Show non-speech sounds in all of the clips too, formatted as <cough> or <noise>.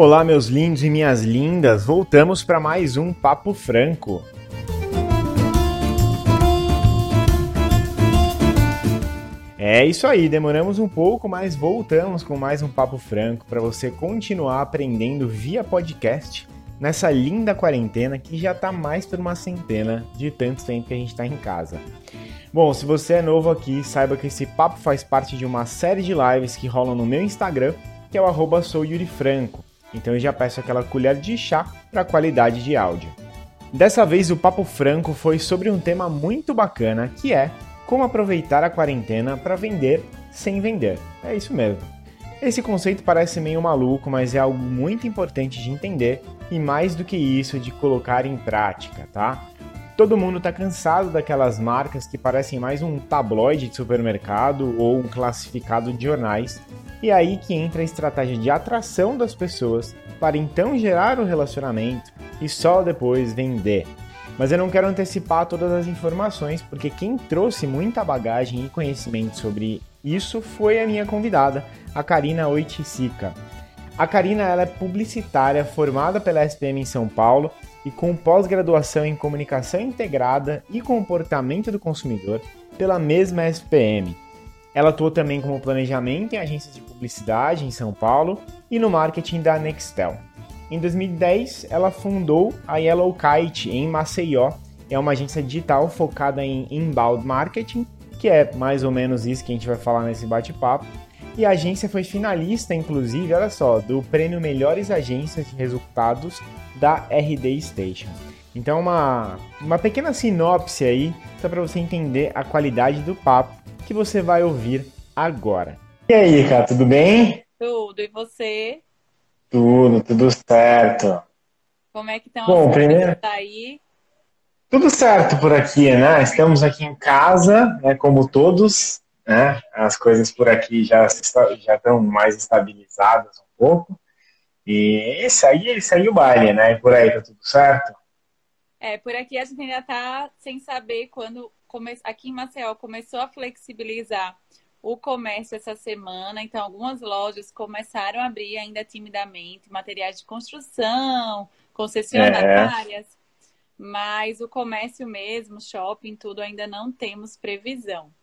Olá, meus lindos e minhas lindas, voltamos para mais um Papo Franco. É isso aí, demoramos um pouco, mas voltamos com mais um Papo Franco para você continuar aprendendo via podcast nessa linda quarentena que já está mais por uma centena de tanto tempo que a gente está em casa. Bom, se você é novo aqui, saiba que esse papo faz parte de uma série de lives que rolam no meu Instagram, que é o arroba souyurifranco. Então eu já peço aquela colher de chá para a qualidade de áudio. Dessa vez o Papo Franco foi sobre um tema muito bacana, que é como aproveitar a quarentena para vender sem vender. É isso mesmo. Esse conceito parece meio maluco, mas é algo muito importante de entender e mais do que isso de colocar em prática, tá? Todo mundo tá cansado daquelas marcas que parecem mais um tabloide de supermercado ou um classificado de jornais. E é aí que entra a estratégia de atração das pessoas para então gerar o relacionamento e só depois vender. Mas eu não quero antecipar todas as informações, porque quem trouxe muita bagagem e conhecimento sobre isso foi a minha convidada, a Karina Oiticica. A Karina ela é publicitária formada pela SPM em São Paulo e com pós-graduação em comunicação integrada e comportamento do consumidor pela mesma SPM. Ela atuou também como planejamento em agências de publicidade em São Paulo e no marketing da Nextel. Em 2010, ela fundou a Yellow Kite em Maceió. É uma agência digital focada em inbound marketing, que é mais ou menos isso que a gente vai falar nesse bate-papo. E a agência foi finalista, inclusive, olha só, do prêmio Melhores Agências de Resultados da RD Station. Então, uma, uma pequena sinopse aí, só para você entender a qualidade do papo que você vai ouvir agora. E aí, cara, tudo bem? Tudo, e você? Tudo, tudo certo. Como é que estão Bom, as primeiro... tá aí? Tudo certo por aqui, né? Estamos aqui em casa, né, como todos, né? As coisas por aqui já, já estão mais estabilizadas um pouco. E isso aí, isso aí o baile, né? Por aí tá tudo certo? É, por aqui a gente ainda tá sem saber quando come... aqui em Maceió começou a flexibilizar o comércio essa semana, então algumas lojas começaram a abrir ainda timidamente materiais de construção, concessionárias, é. mas o comércio mesmo, shopping, tudo ainda não temos previsão.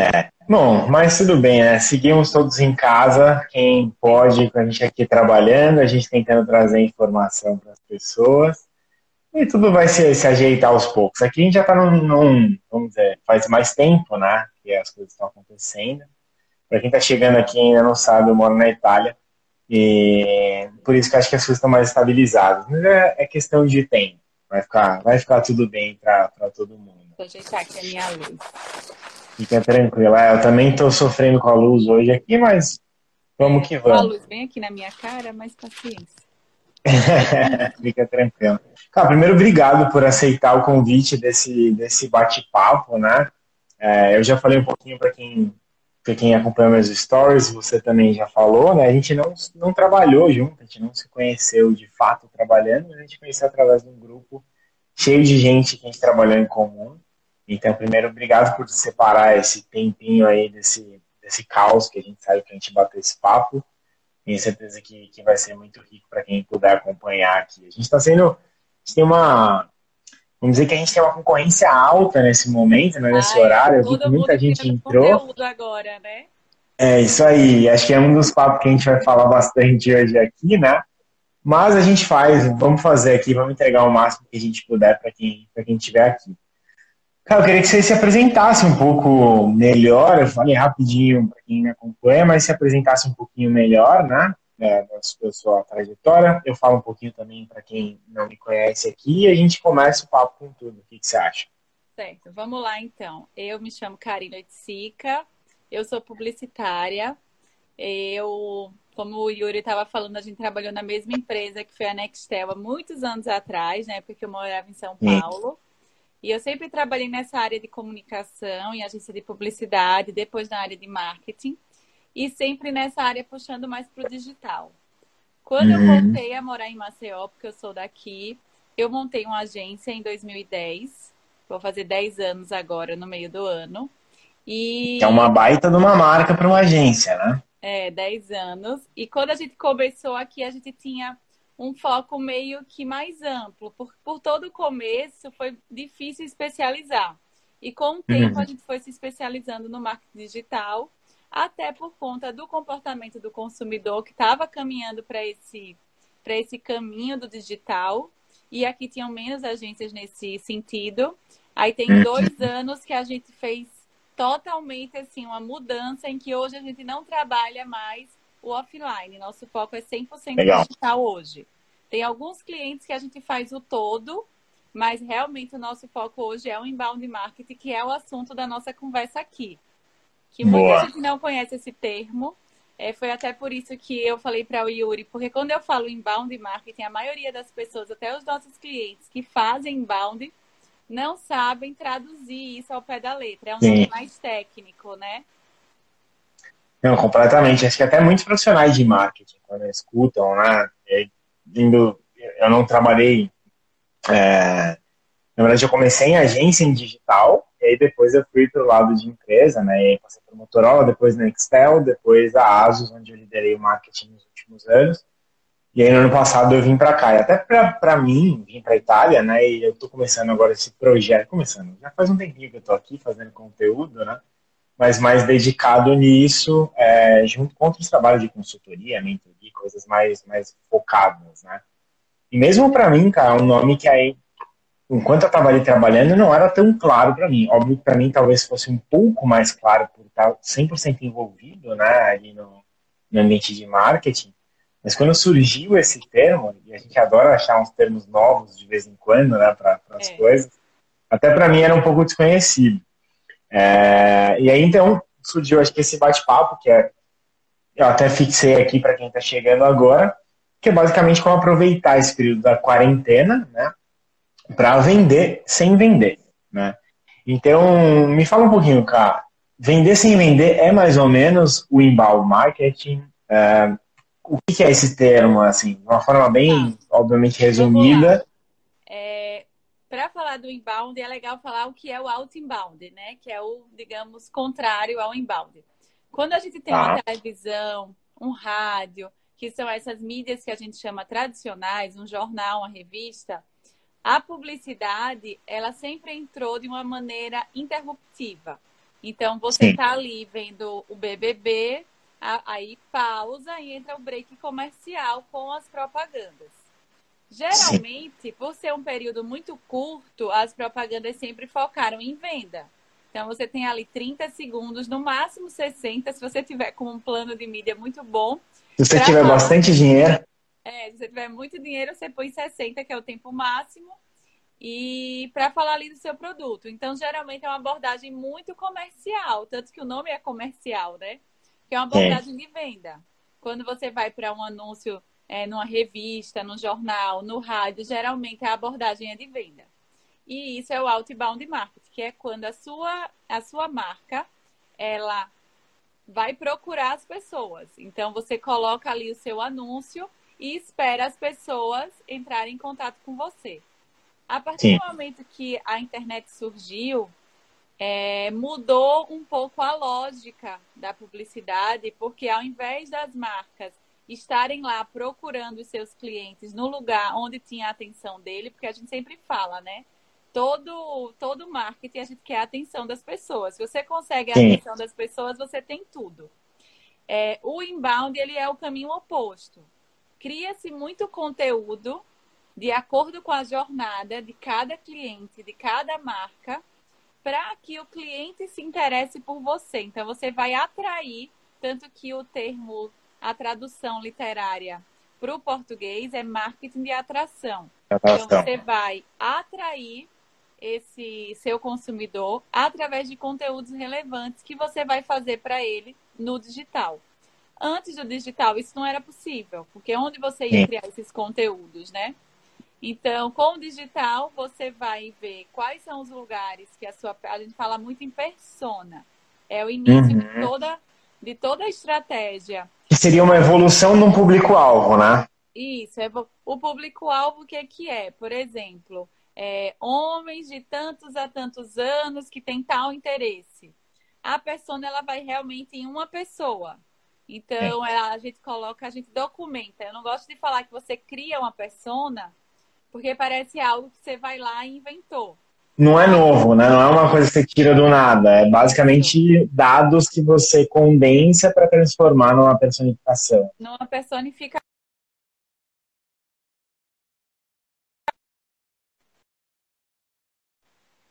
É, bom, mas tudo bem, né? Seguimos todos em casa, quem pode, com a gente aqui trabalhando, a gente tentando trazer informação para as pessoas. E tudo vai se, se ajeitar aos poucos. Aqui a gente já está num, num, vamos dizer, faz mais tempo, né, que as coisas estão acontecendo. Para quem está chegando aqui ainda não sabe, eu moro na Itália. E por isso que acho que as coisas estão mais estabilizadas. Mas é, é, questão de tempo. Vai ficar, vai ficar tudo bem para todo mundo. Vou ajeitar aqui a minha luz. Fica tranquila. É, eu também estou sofrendo com a luz hoje aqui, mas vamos que vamos. A luz bem aqui na minha cara, mas paciência. <laughs> Fica tranquilo. Cara, primeiro, obrigado por aceitar o convite desse, desse bate-papo, né? É, eu já falei um pouquinho para quem, quem acompanha meus stories, você também já falou, né? A gente não, não trabalhou junto, a gente não se conheceu de fato trabalhando, mas a gente conheceu através de um grupo cheio de gente que a gente trabalhou em comum. Então, primeiro, obrigado por separar esse tempinho aí desse, desse caos que a gente sabe que a gente bateu esse papo. Tenho certeza que, que vai ser muito rico para quem puder acompanhar aqui. A gente está sendo. A gente tem uma. Vamos dizer que a gente tem uma concorrência alta nesse momento, né, nesse Ai, horário. Eu vi que muita gente entrou. agora, né? É isso aí. Acho que é um dos papos que a gente vai falar bastante hoje aqui, né? Mas a gente faz, vamos fazer aqui, vamos entregar o máximo que a gente puder para quem, quem estiver aqui. Cara, eu queria que você se apresentasse um pouco melhor. Eu falei rapidinho para quem me acompanha, mas se apresentasse um pouquinho melhor, né? É, da sua trajetória. Eu falo um pouquinho também para quem não me conhece aqui e a gente começa o papo com tudo. O que, que você acha? Certo, vamos lá então. Eu me chamo Karina Oiticica, eu sou publicitária. Eu, como o Yuri estava falando, a gente trabalhou na mesma empresa que foi a Nextel há muitos anos atrás, né? Porque eu morava em São Paulo. E eu sempre trabalhei nessa área de comunicação, em agência de publicidade, depois na área de marketing, e sempre nessa área puxando mais para o digital. Quando uhum. eu voltei a morar em Maceió, porque eu sou daqui, eu montei uma agência em 2010. Vou fazer 10 anos agora, no meio do ano. E... É uma baita de uma marca para uma agência, né? É, 10 anos. E quando a gente começou aqui, a gente tinha um foco meio que mais amplo. Por, por todo o começo, foi difícil especializar. E com o tempo, uhum. a gente foi se especializando no marketing digital, até por conta do comportamento do consumidor que estava caminhando para esse, esse caminho do digital. E aqui tinham menos agências nesse sentido. Aí tem uhum. dois anos que a gente fez totalmente assim uma mudança em que hoje a gente não trabalha mais o offline. Nosso foco é 100% Legal. digital hoje. Tem alguns clientes que a gente faz o todo, mas realmente o nosso foco hoje é o inbound marketing, que é o assunto da nossa conversa aqui. Que Boa. muita gente não conhece esse termo. É, foi até por isso que eu falei para o Yuri, porque quando eu falo inbound marketing, a maioria das pessoas, até os nossos clientes que fazem inbound, não sabem traduzir isso ao pé da letra. É um Sim. nome mais técnico, né? Não, completamente. Acho que até muitos profissionais de marketing, quando escutam, né? Indo, eu não trabalhei. É, na verdade, eu comecei em agência em digital, e aí depois eu fui para o lado de empresa, né? E passei por Motorola, depois na Excel, depois a Asus, onde eu liderei o marketing nos últimos anos. E aí no ano passado eu vim para cá. E até para mim, vim para Itália, né? E eu estou começando agora esse projeto, começando, já faz um tempinho que eu estou aqui fazendo conteúdo, né? Mas mais dedicado nisso, é, junto com outros trabalhos de consultoria, mentoria, coisas mais, mais focadas, né? E mesmo para mim, cara, um nome que aí, enquanto eu estava ali trabalhando, não era tão claro para mim. Óbvio que para mim talvez fosse um pouco mais claro por estar 100% envolvido, né, ali no, no ambiente de marketing mas quando surgiu esse termo, e a gente adora achar uns termos novos de vez em quando, né, para as é. coisas, até para mim era um pouco desconhecido. É, e aí então surgiu, acho que esse bate-papo, que é, eu até fixei aqui para quem está chegando agora, que é basicamente como aproveitar esse período da quarentena, né, para vender sem vender, né. Então, me fala um pouquinho, cara. Vender sem vender é mais ou menos o inbound marketing. É, o que é esse termo, assim, de uma forma bem, obviamente, resumida. Para falar do inbound, é legal falar o que é o out-inbound, né? Que é o, digamos, contrário ao inbound. Quando a gente tem tá. uma televisão, um rádio, que são essas mídias que a gente chama tradicionais, um jornal, uma revista, a publicidade, ela sempre entrou de uma maneira interruptiva. Então, você está ali vendo o BBB, aí pausa e entra o break comercial com as propagandas. Geralmente, por ser um período muito curto, as propagandas sempre focaram em venda. Então, você tem ali 30 segundos, no máximo 60, se você tiver com um plano de mídia muito bom. Se você tiver falar... bastante dinheiro. É, se você tiver muito dinheiro, você põe 60, que é o tempo máximo, e para falar ali do seu produto. Então, geralmente é uma abordagem muito comercial, tanto que o nome é comercial, né? que é uma abordagem é. de venda. Quando você vai para um anúncio é, numa revista, no jornal, no rádio, geralmente a abordagem é de venda. E isso é o outbound marketing, que é quando a sua, a sua marca ela vai procurar as pessoas. Então você coloca ali o seu anúncio e espera as pessoas entrarem em contato com você. A partir Sim. do momento que a internet surgiu, é, mudou um pouco a lógica da publicidade, porque ao invés das marcas estarem lá procurando os seus clientes no lugar onde tinha a atenção dele, porque a gente sempre fala, né? Todo, todo marketing a gente quer a atenção das pessoas. Se você consegue a Sim. atenção das pessoas, você tem tudo. É, o inbound ele é o caminho oposto. Cria-se muito conteúdo de acordo com a jornada de cada cliente, de cada marca, para que o cliente se interesse por você. Então, você vai atrair, tanto que o termo, a tradução literária para o português é marketing de atração. atração. Então, você vai atrair esse seu consumidor através de conteúdos relevantes que você vai fazer para ele no digital. Antes do digital, isso não era possível, porque onde você ia criar esses conteúdos, né? Então, com o digital, você vai ver quais são os lugares que a sua. A gente fala muito em persona. É o início uhum. de, toda, de toda a estratégia. Que seria uma evolução no público-alvo, né? Isso. É, o público-alvo, o que, é que é? Por exemplo, é, homens de tantos a tantos anos que têm tal interesse. A persona ela vai realmente em uma pessoa. Então, é, a gente coloca, a gente documenta. Eu não gosto de falar que você cria uma persona, porque parece algo que você vai lá e inventou. Não é novo, né? Não é uma coisa que você tira do nada. É basicamente dados que você condensa para transformar numa personificação. Numa personificação.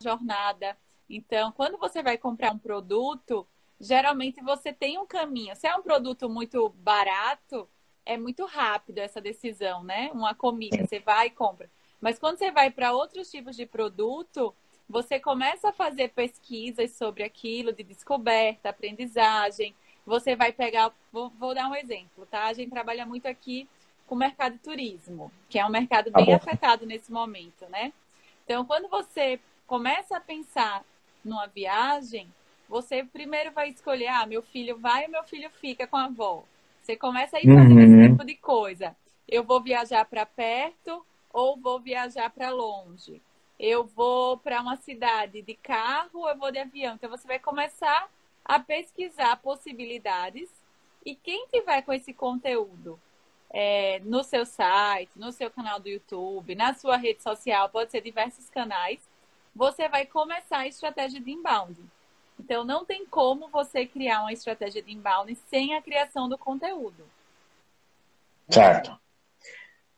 Jornada. Então, quando você vai comprar um produto, geralmente você tem um caminho. Se é um produto muito barato, é muito rápido essa decisão, né? Uma comida, você vai e compra. Mas quando você vai para outros tipos de produto, você começa a fazer pesquisas sobre aquilo, de descoberta, aprendizagem. Você vai pegar, vou, vou dar um exemplo, tá? A gente trabalha muito aqui com o mercado de turismo, que é um mercado bem tá afetado nesse momento, né? Então, quando você começa a pensar numa viagem, você primeiro vai escolher, ah, meu filho vai e meu filho fica com a avó. Você começa a ir fazendo uhum. esse tipo de coisa. Eu vou viajar para perto ou vou viajar para longe. Eu vou para uma cidade de carro ou eu vou de avião. Então você vai começar a pesquisar possibilidades e quem tiver com esse conteúdo é, no seu site, no seu canal do YouTube, na sua rede social, pode ser diversos canais, você vai começar a estratégia de inbound. Então, não tem como você criar uma estratégia de inbound sem a criação do conteúdo. Certo.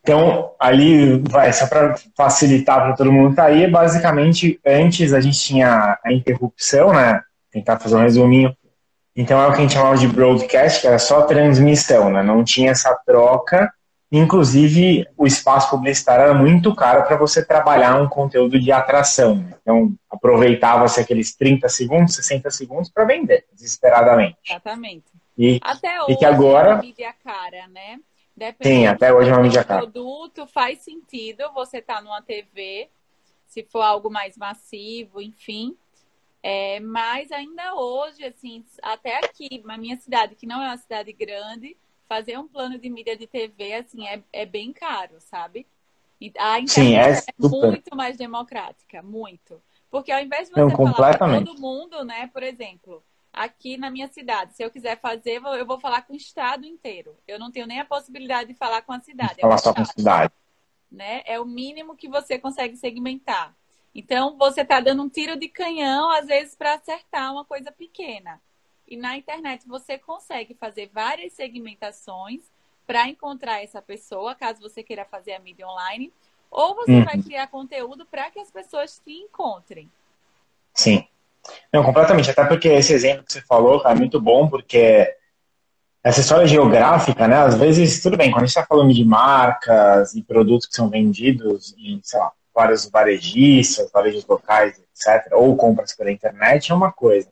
Então, ali, vai, só para facilitar para todo mundo tá aí, basicamente, antes a gente tinha a interrupção, né? Tentar fazer um resuminho. Então, é o que a gente chamava de broadcast, que era só transmissão, né? Não tinha essa troca Inclusive, o espaço publicitário era muito caro para você trabalhar um conteúdo de atração. Né? Então, aproveitava-se aqueles 30 segundos, 60 segundos para vender, desesperadamente. Exatamente. E, até hoje e que agora... é cara, né? Sim, até hoje é uma mídia cara. produto faz sentido você estar tá numa TV, se for algo mais massivo, enfim. É, mas ainda hoje, assim, até aqui, na minha cidade, que não é uma cidade grande, fazer um plano de mídia de TV, assim, é, é bem caro, sabe? A internet Sim, é, é muito mais democrática, muito. Porque ao invés de você Não, falar para todo mundo, né, por exemplo, aqui na minha cidade, se eu quiser fazer, eu vou falar com o estado inteiro. Eu não tenho nem a possibilidade de falar com a cidade. É falar só com a cidade. Né? É o mínimo que você consegue segmentar. Então, você está dando um tiro de canhão, às vezes, para acertar uma coisa pequena. E na internet você consegue fazer várias segmentações para encontrar essa pessoa, caso você queira fazer a mídia online, ou você uhum. vai criar conteúdo para que as pessoas te encontrem. Sim. Não, completamente. Até porque esse exemplo que você falou, é muito bom, porque essa história geográfica, né? Às vezes, tudo bem, quando a gente está falando de marcas e produtos que são vendidos em, sei lá, vários varejistas, varejos locais, etc., ou compras pela internet, é uma coisa.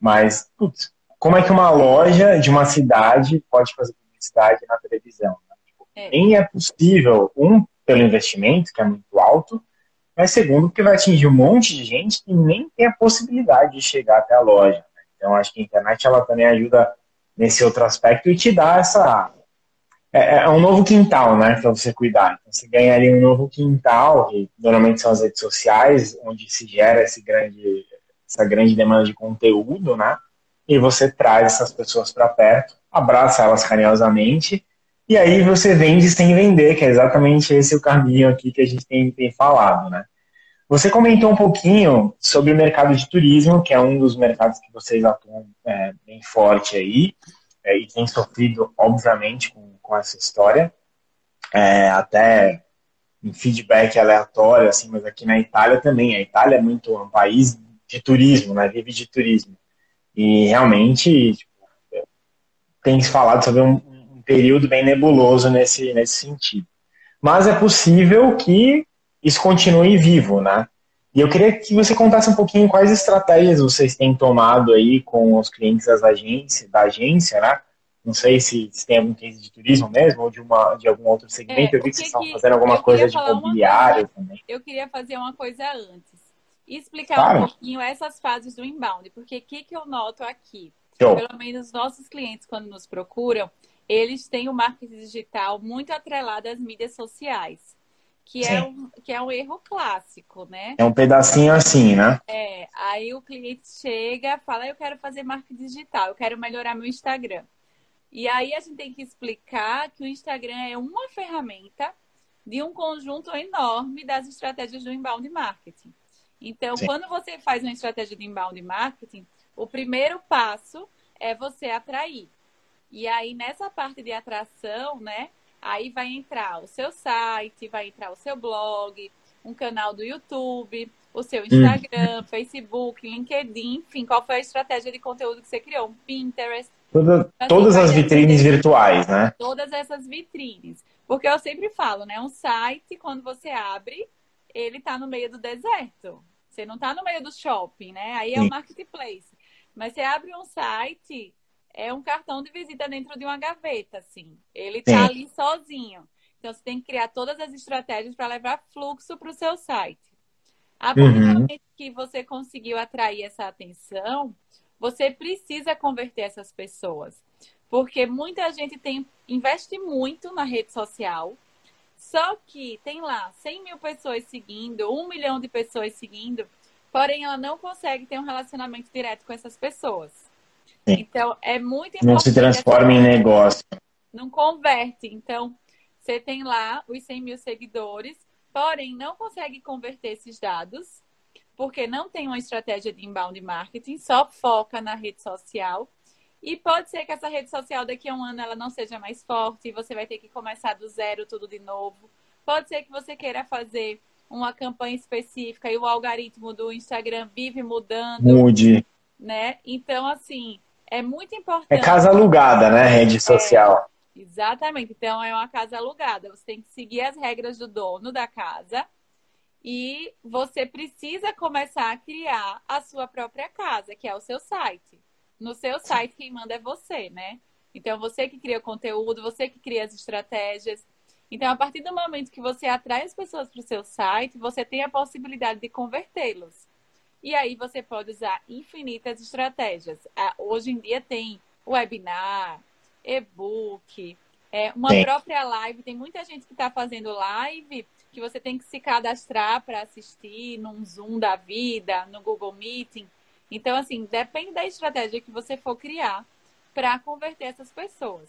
Mas, putz, como é que uma loja de uma cidade pode fazer publicidade na televisão? Né? Tipo. Nem é possível, um, pelo investimento, que é muito alto, mas segundo, porque vai atingir um monte de gente que nem tem a possibilidade de chegar até a loja. Né? Então, acho que a internet ela também ajuda nesse outro aspecto e te dá essa. É, é um novo quintal, né, para você cuidar. Então, você ganha ali um novo quintal, que normalmente são as redes sociais, onde se gera esse grande, essa grande demanda de conteúdo, né? e você traz essas pessoas para perto, abraça elas carinhosamente, e aí você vende sem vender, que é exatamente esse o caminho aqui que a gente tem, tem falado, né? Você comentou um pouquinho sobre o mercado de turismo, que é um dos mercados que vocês atuam é, bem forte aí, é, e tem sofrido, obviamente, com, com essa história, é, até em feedback aleatório, assim, mas aqui na Itália também. A Itália é muito um país de turismo, né? Vive de turismo. E realmente tipo, tem se falado sobre um, um, período bem nebuloso nesse, nesse sentido. Mas é possível que isso continue vivo, né? E eu queria que você contasse um pouquinho quais estratégias vocês têm tomado aí com os clientes das agências, da agência, né? Não sei se, se tem algum case de turismo mesmo ou de, uma, de algum outro segmento. É, eu vi que vocês estão fazendo alguma coisa de mobiliário também. Eu queria fazer uma coisa antes e explicar claro. um pouquinho essas fases do inbound, porque o que, que eu noto aqui? Show. Pelo menos nossos clientes, quando nos procuram, eles têm o marketing digital muito atrelado às mídias sociais, que é, um, que é um erro clássico, né? É um pedacinho assim, né? É, aí o cliente chega, fala, eu quero fazer marketing digital, eu quero melhorar meu Instagram. E aí a gente tem que explicar que o Instagram é uma ferramenta de um conjunto enorme das estratégias do inbound marketing. Então, Sim. quando você faz uma estratégia de inbound marketing, o primeiro passo é você atrair. E aí, nessa parte de atração, né? Aí vai entrar o seu site, vai entrar o seu blog, um canal do YouTube, o seu hum. Instagram, hum. Facebook, LinkedIn, enfim, qual foi a estratégia de conteúdo que você criou? Um Pinterest. Toda, todas as vitrines virtuais, né? Todas essas vitrines. Porque eu sempre falo, né? Um site, quando você abre, ele está no meio do deserto. Você não está no meio do shopping, né? Aí é o marketplace. Mas você abre um site, é um cartão de visita dentro de uma gaveta, assim. Ele está ali sozinho. Então você tem que criar todas as estratégias para levar fluxo para o seu site. A partir do momento que você conseguiu atrair essa atenção, você precisa converter essas pessoas. Porque muita gente tem, investe muito na rede social, só que tem lá 100 mil pessoas seguindo, um milhão de pessoas seguindo, porém ela não consegue ter um relacionamento direto com essas pessoas. Sim. Então, é muito importante. Não se transforma em negócio. Não converte. Então, você tem lá os 100 mil seguidores, porém não consegue converter esses dados, porque não tem uma estratégia de inbound marketing, só foca na rede social e pode ser que essa rede social daqui a um ano ela não seja mais forte e você vai ter que começar do zero tudo de novo. Pode ser que você queira fazer uma campanha específica e o algoritmo do Instagram vive mudando. Mude. Né? Então, assim, é muito importante. É casa alugada, né? Rede social. É, exatamente. Então, é uma casa alugada. Você tem que seguir as regras do dono da casa e você precisa começar a criar a sua própria casa, que é o seu site no seu site quem manda é você, né? Então, você que cria o conteúdo, você que cria as estratégias. Então, a partir do momento que você atrai as pessoas para o seu site, você tem a possibilidade de convertê-los. E aí você pode usar infinitas estratégias. Ah, hoje em dia tem webinar, e-book, é, uma Sim. própria live. Tem muita gente que está fazendo live que você tem que se cadastrar para assistir num Zoom da vida, no Google Meeting. Então, assim, depende da estratégia que você for criar para converter essas pessoas.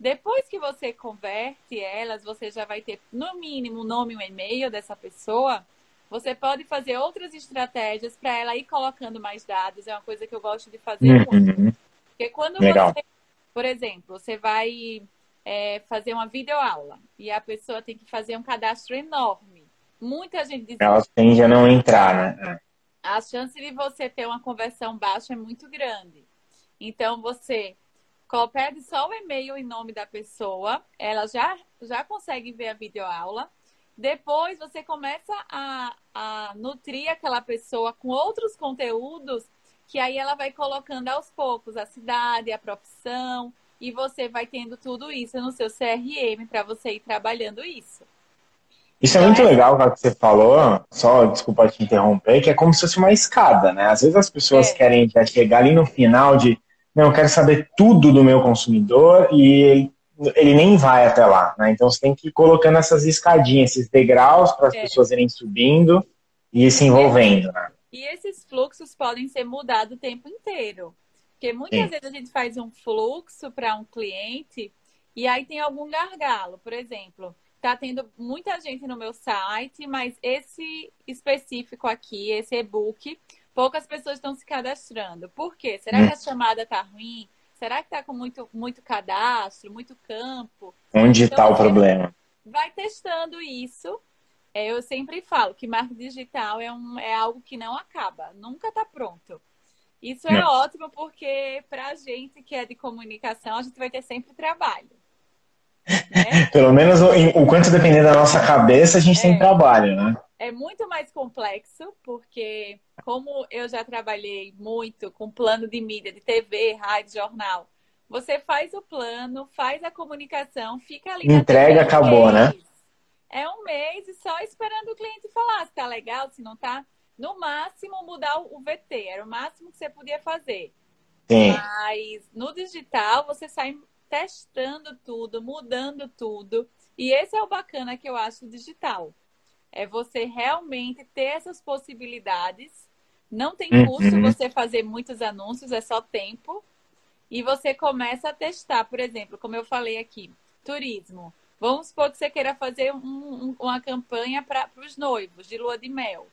Depois que você converte elas, você já vai ter, no mínimo, o nome e o e-mail dessa pessoa. Você pode fazer outras estratégias para ela ir colocando mais dados. É uma coisa que eu gosto de fazer uhum. muito. Porque quando Legal. você, por exemplo, você vai é, fazer uma videoaula e a pessoa tem que fazer um cadastro enorme. Muita gente diz. Ela tende a não entrar, né? a chance de você ter uma conversão baixa é muito grande. Então, você pede só o e-mail em nome da pessoa, ela já, já consegue ver a videoaula. Depois, você começa a, a nutrir aquela pessoa com outros conteúdos que aí ela vai colocando aos poucos a cidade, a profissão, e você vai tendo tudo isso no seu CRM para você ir trabalhando isso. Isso é muito legal o que você falou, só desculpa te interromper, que é como se fosse uma escada, né? Às vezes as pessoas é. querem já chegar ali no final de, não, eu quero saber tudo do meu consumidor e ele, nem vai até lá, né? Então você tem que ir colocando essas escadinhas, esses degraus para as é. pessoas irem subindo e se envolvendo, né? E esses fluxos podem ser mudados o tempo inteiro. Porque muitas Sim. vezes a gente faz um fluxo para um cliente e aí tem algum gargalo. Por exemplo, tá tendo muita gente no meu site, mas esse específico aqui, esse e-book, poucas pessoas estão se cadastrando. Por quê? Será que a chamada tá ruim? Será que tá com muito, muito cadastro, muito campo? Onde está então, o problema? Vai testando isso. É, eu sempre falo que marketing digital é, um, é algo que não acaba, nunca está pronto. Isso é não. ótimo porque para a gente que é de comunicação, a gente vai ter sempre trabalho. Né? <laughs> Pelo menos o, o, quanto depender da nossa cabeça, a gente é, tem trabalho, né? É muito mais complexo, porque como eu já trabalhei muito com plano de mídia, de TV, rádio, jornal, você faz o plano, faz a comunicação, fica ali. Entrega, acabou, né? É um mês e só esperando o cliente falar se tá legal, se não tá. No máximo, mudar o VT, era o máximo que você podia fazer. Sim. Mas no digital, você sai testando tudo, mudando tudo. E esse é o bacana que eu acho digital. É você realmente ter essas possibilidades. Não tem custo uhum. você fazer muitos anúncios, é só tempo. e você começa a testar, por exemplo, como eu falei aqui, turismo. Vamos supor que você queira fazer um, um, uma campanha para os noivos de lua de mel.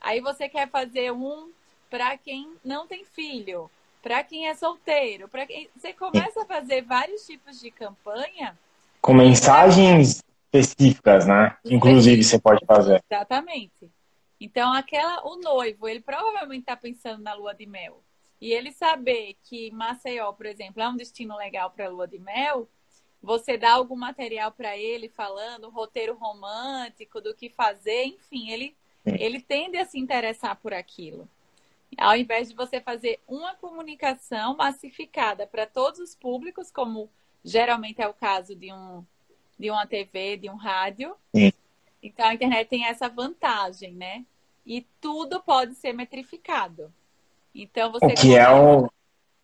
Aí você quer fazer um para quem não tem filho, para quem é solteiro, para quem você começa a fazer vários tipos de campanha com mensagens específicas, né? Inclusive você pode fazer. Exatamente. Então aquela o noivo, ele provavelmente está pensando na lua de mel. E ele saber que Maceió, por exemplo, é um destino legal para lua de mel, você dá algum material para ele falando, roteiro romântico do que fazer, enfim, ele ele tende a se interessar por aquilo. Ao invés de você fazer uma comunicação massificada para todos os públicos, como geralmente é o caso de um de uma TV, de um rádio. Sim. Então a internet tem essa vantagem, né? E tudo pode ser metrificado. Então você o que é o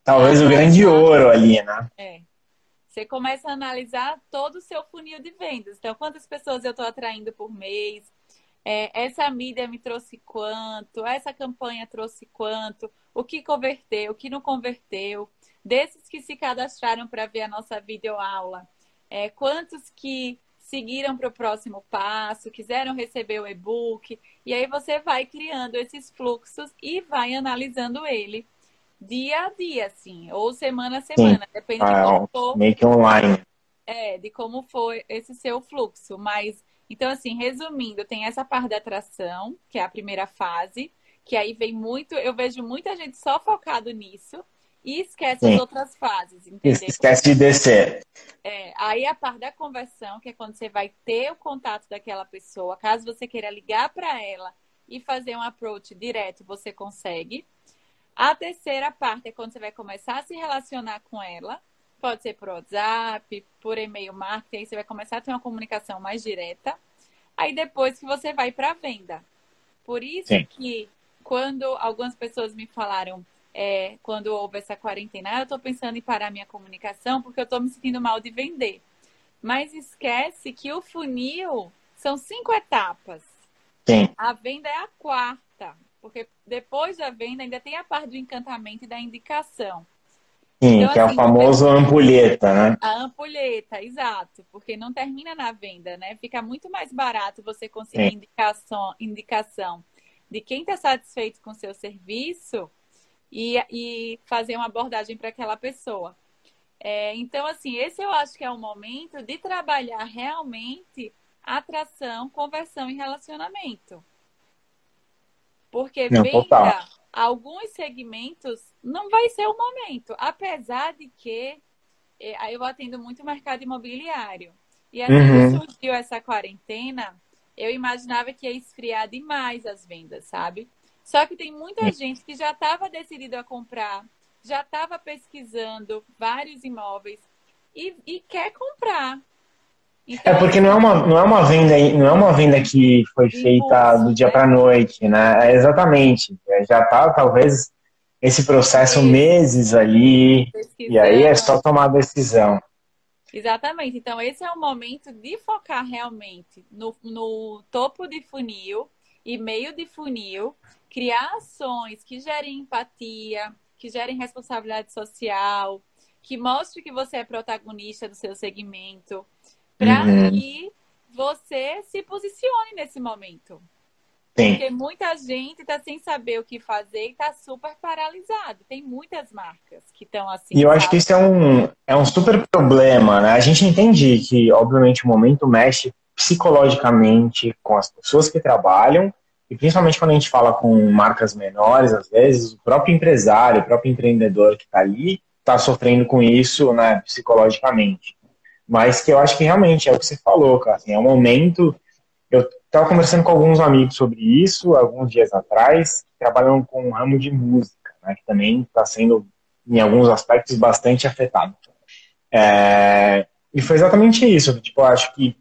talvez o grande ouro ali, né? É. Você começa a analisar todo o seu funil de vendas. Então, quantas pessoas eu estou atraindo por mês? É, essa mídia me trouxe quanto? Essa campanha trouxe quanto? O que converteu? O que não converteu? Desses que se cadastraram para ver a nossa videoaula, é, quantos que seguiram para o próximo passo, quiseram receber o e-book, e aí você vai criando esses fluxos e vai analisando ele dia a dia, assim, ou semana a semana, Sim. depende ah, de como for. Meio que online. É, de como foi esse seu fluxo. Mas, então, assim, resumindo, tem essa parte da atração, que é a primeira fase, que aí vem muito, eu vejo muita gente só focado nisso, e esquece Sim. as outras fases, entendeu? Esquece de descer. É, aí a parte da conversão, que é quando você vai ter o contato daquela pessoa, caso você queira ligar para ela e fazer um approach direto, você consegue. A terceira parte é quando você vai começar a se relacionar com ela. Pode ser por WhatsApp, por e-mail marketing, aí você vai começar a ter uma comunicação mais direta. Aí depois que você vai para a venda. Por isso Sim. que quando algumas pessoas me falaram, é, quando houve essa quarentena, ah, eu estou pensando em parar minha comunicação porque eu estou me sentindo mal de vender. Mas esquece que o funil são cinco etapas. Sim. A venda é a quarta, porque depois da venda ainda tem a parte do encantamento e da indicação. Sim, então, que assim, é o assim, famoso ampulheta, né? A ampulheta, exato, porque não termina na venda, né? Fica muito mais barato você conseguir indicação, indicação de quem está satisfeito com o seu serviço e, e fazer uma abordagem para aquela pessoa. É, então, assim, esse eu acho que é o momento de trabalhar realmente atração, conversão e relacionamento. Porque não, venda, total. alguns segmentos não vai ser o momento. Apesar de que é, eu atendo muito o mercado imobiliário. E assim uhum. que surgiu essa quarentena, eu imaginava que ia esfriar demais as vendas, sabe? Só que tem muita gente que já estava decidido a comprar, já estava pesquisando vários imóveis e, e quer comprar. Então, é porque não é uma, não é uma venda não é uma venda que foi feita do dia para a noite, né? É exatamente. É, já está talvez esse processo meses ali e aí é só tomar a decisão. Exatamente. Então esse é o momento de focar realmente no, no topo de funil e meio de funil criar ações que gerem empatia, que gerem responsabilidade social, que mostre que você é protagonista do seu segmento, para uhum. que você se posicione nesse momento. Sim. Porque muita gente está sem saber o que fazer e está super paralisado. Tem muitas marcas que estão assim. E eu sabe? acho que isso é um, é um super problema, né? A gente entende que, obviamente, o momento mexe psicologicamente com as pessoas que trabalham e principalmente quando a gente fala com marcas menores, às vezes, o próprio empresário, o próprio empreendedor que está ali, está sofrendo com isso né, psicologicamente. Mas que eu acho que realmente é o que você falou, cara. Assim, é um momento. Eu estava conversando com alguns amigos sobre isso alguns dias atrás, que trabalham com o ramo de música, né, que também está sendo, em alguns aspectos, bastante afetado. É, e foi exatamente isso. Tipo, eu acho que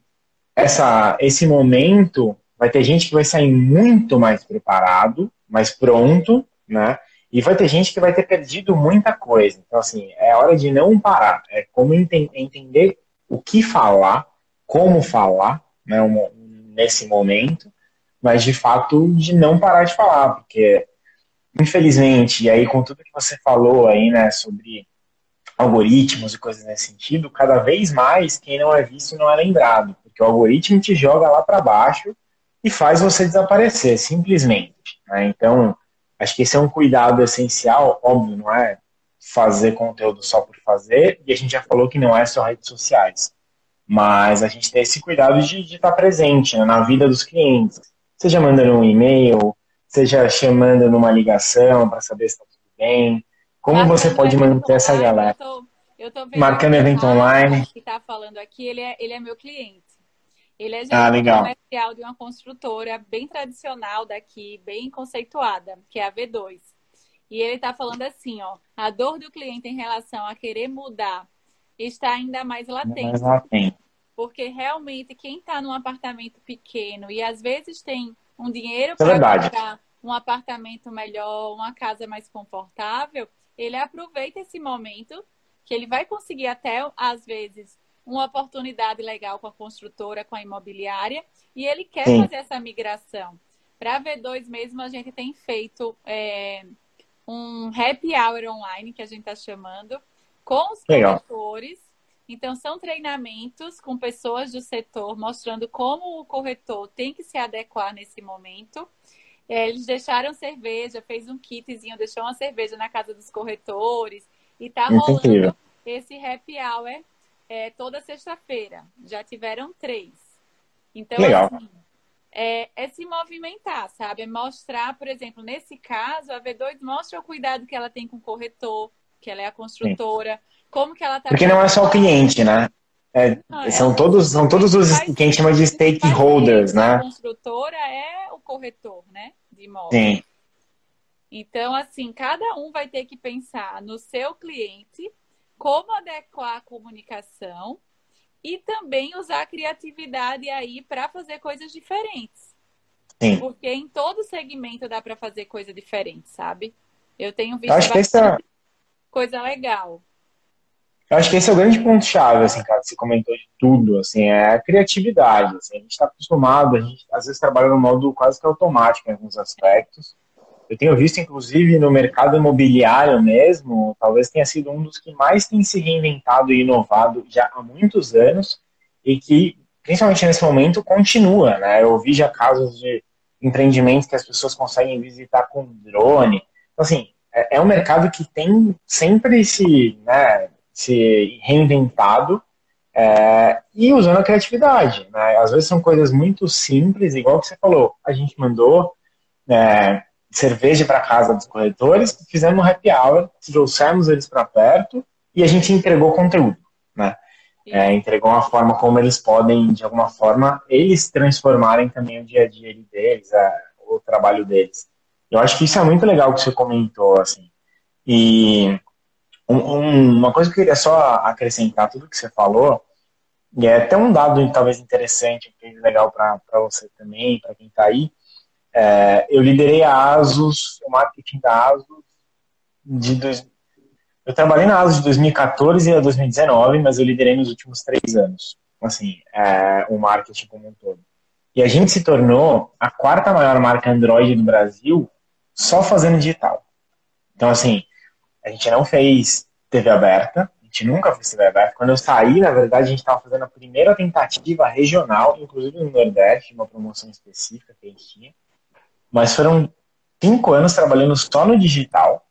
essa, esse momento vai ter gente que vai sair muito mais preparado, mais pronto, né? E vai ter gente que vai ter perdido muita coisa. Então, assim, é hora de não parar. É como ente entender o que falar, como falar, né, um, nesse momento, mas de fato de não parar de falar, porque infelizmente, e aí com tudo que você falou aí, né, sobre algoritmos e coisas nesse sentido, cada vez mais quem não é visto não é lembrado, porque o algoritmo te joga lá para baixo e faz você desaparecer, simplesmente. Né? Então, acho que esse é um cuidado essencial, óbvio, não é fazer conteúdo só por fazer, e a gente já falou que não é só redes sociais, mas a gente tem esse cuidado de, de estar presente né, na vida dos clientes, seja mandando um e-mail, seja chamando numa ligação para saber se está tudo bem, como Marcando você pode manter essa online, galera? Eu tô, eu tô Marcando evento online. Que está falando aqui, ele é, ele é meu cliente. Ele é ah, comercial de uma construtora bem tradicional daqui, bem conceituada, que é a V2. E ele está falando assim, ó, a dor do cliente em relação a querer mudar está ainda mais latente. Mais latente. Porque realmente quem está num apartamento pequeno e às vezes tem um dinheiro é para comprar um apartamento melhor, uma casa mais confortável, ele aproveita esse momento que ele vai conseguir até, às vezes, uma oportunidade legal com a construtora, com a imobiliária, e ele quer Sim. fazer essa migração. Para a V2 mesmo, a gente tem feito é, um happy hour online, que a gente está chamando, com os corretores. Então, são treinamentos com pessoas do setor, mostrando como o corretor tem que se adequar nesse momento. É, eles deixaram cerveja, fez um kitzinho, deixou uma cerveja na casa dos corretores e tá rolando esse happy hour é, toda sexta-feira. Já tiveram três. Então, Legal. assim, é, é, se movimentar, sabe? É mostrar, por exemplo, nesse caso, a V2 mostra o cuidado que ela tem com o corretor, que ela é a construtora, Sim. como que ela tá. Porque não é só o cliente, né? É, não, são, é, todos, são todos os que a gente chama de stakeholders, né? A construtora é o corretor, né? De imóveis. Sim. Então, assim, cada um vai ter que pensar no seu cliente, como adequar a comunicação e também usar a criatividade aí para fazer coisas diferentes. Sim. Porque em todo segmento dá para fazer coisa diferente, sabe? Eu tenho visto acho bastante essa... coisa legal. Eu acho que esse é o grande ponto-chave, assim, cara, que você comentou de tudo, assim, é a criatividade. Assim, a gente está acostumado, a gente às vezes trabalha no modo quase que automático em alguns aspectos. Eu tenho visto, inclusive, no mercado imobiliário mesmo, talvez tenha sido um dos que mais tem se reinventado e inovado já há muitos anos e que, principalmente nesse momento, continua, né? Eu vi já casos de empreendimentos que as pessoas conseguem visitar com drone. Então, assim, é, é um mercado que tem sempre se, né, se reinventado é, e usando a criatividade. Né? Às vezes são coisas muito simples, igual que você falou. A gente mandou é, cerveja para casa dos corretores, fizemos um happy hour, trouxemos eles para perto e a gente entregou conteúdo. Né? É, entregou uma forma como eles podem, de alguma forma, eles transformarem também o dia a dia deles, é, o trabalho deles. Eu acho que isso é muito legal que você comentou, assim. E um, um, uma coisa que eu queria só acrescentar tudo que você falou, e é até um dado talvez interessante, legal para você também, para quem está aí. É, eu liderei a ASUS, o marketing da ASUS de dois, eu trabalhei na ASUS de 2014 a 2019, mas eu liderei nos últimos três anos, assim, é, o marketing como um todo. E a gente se tornou a quarta maior marca Android do Brasil só fazendo digital. Então, assim, a gente não fez TV aberta, a gente nunca fez TV aberta. Quando eu saí, na verdade, a gente estava fazendo a primeira tentativa regional, inclusive no Nordeste, uma promoção específica que a gente tinha. Mas foram cinco anos trabalhando só no digital.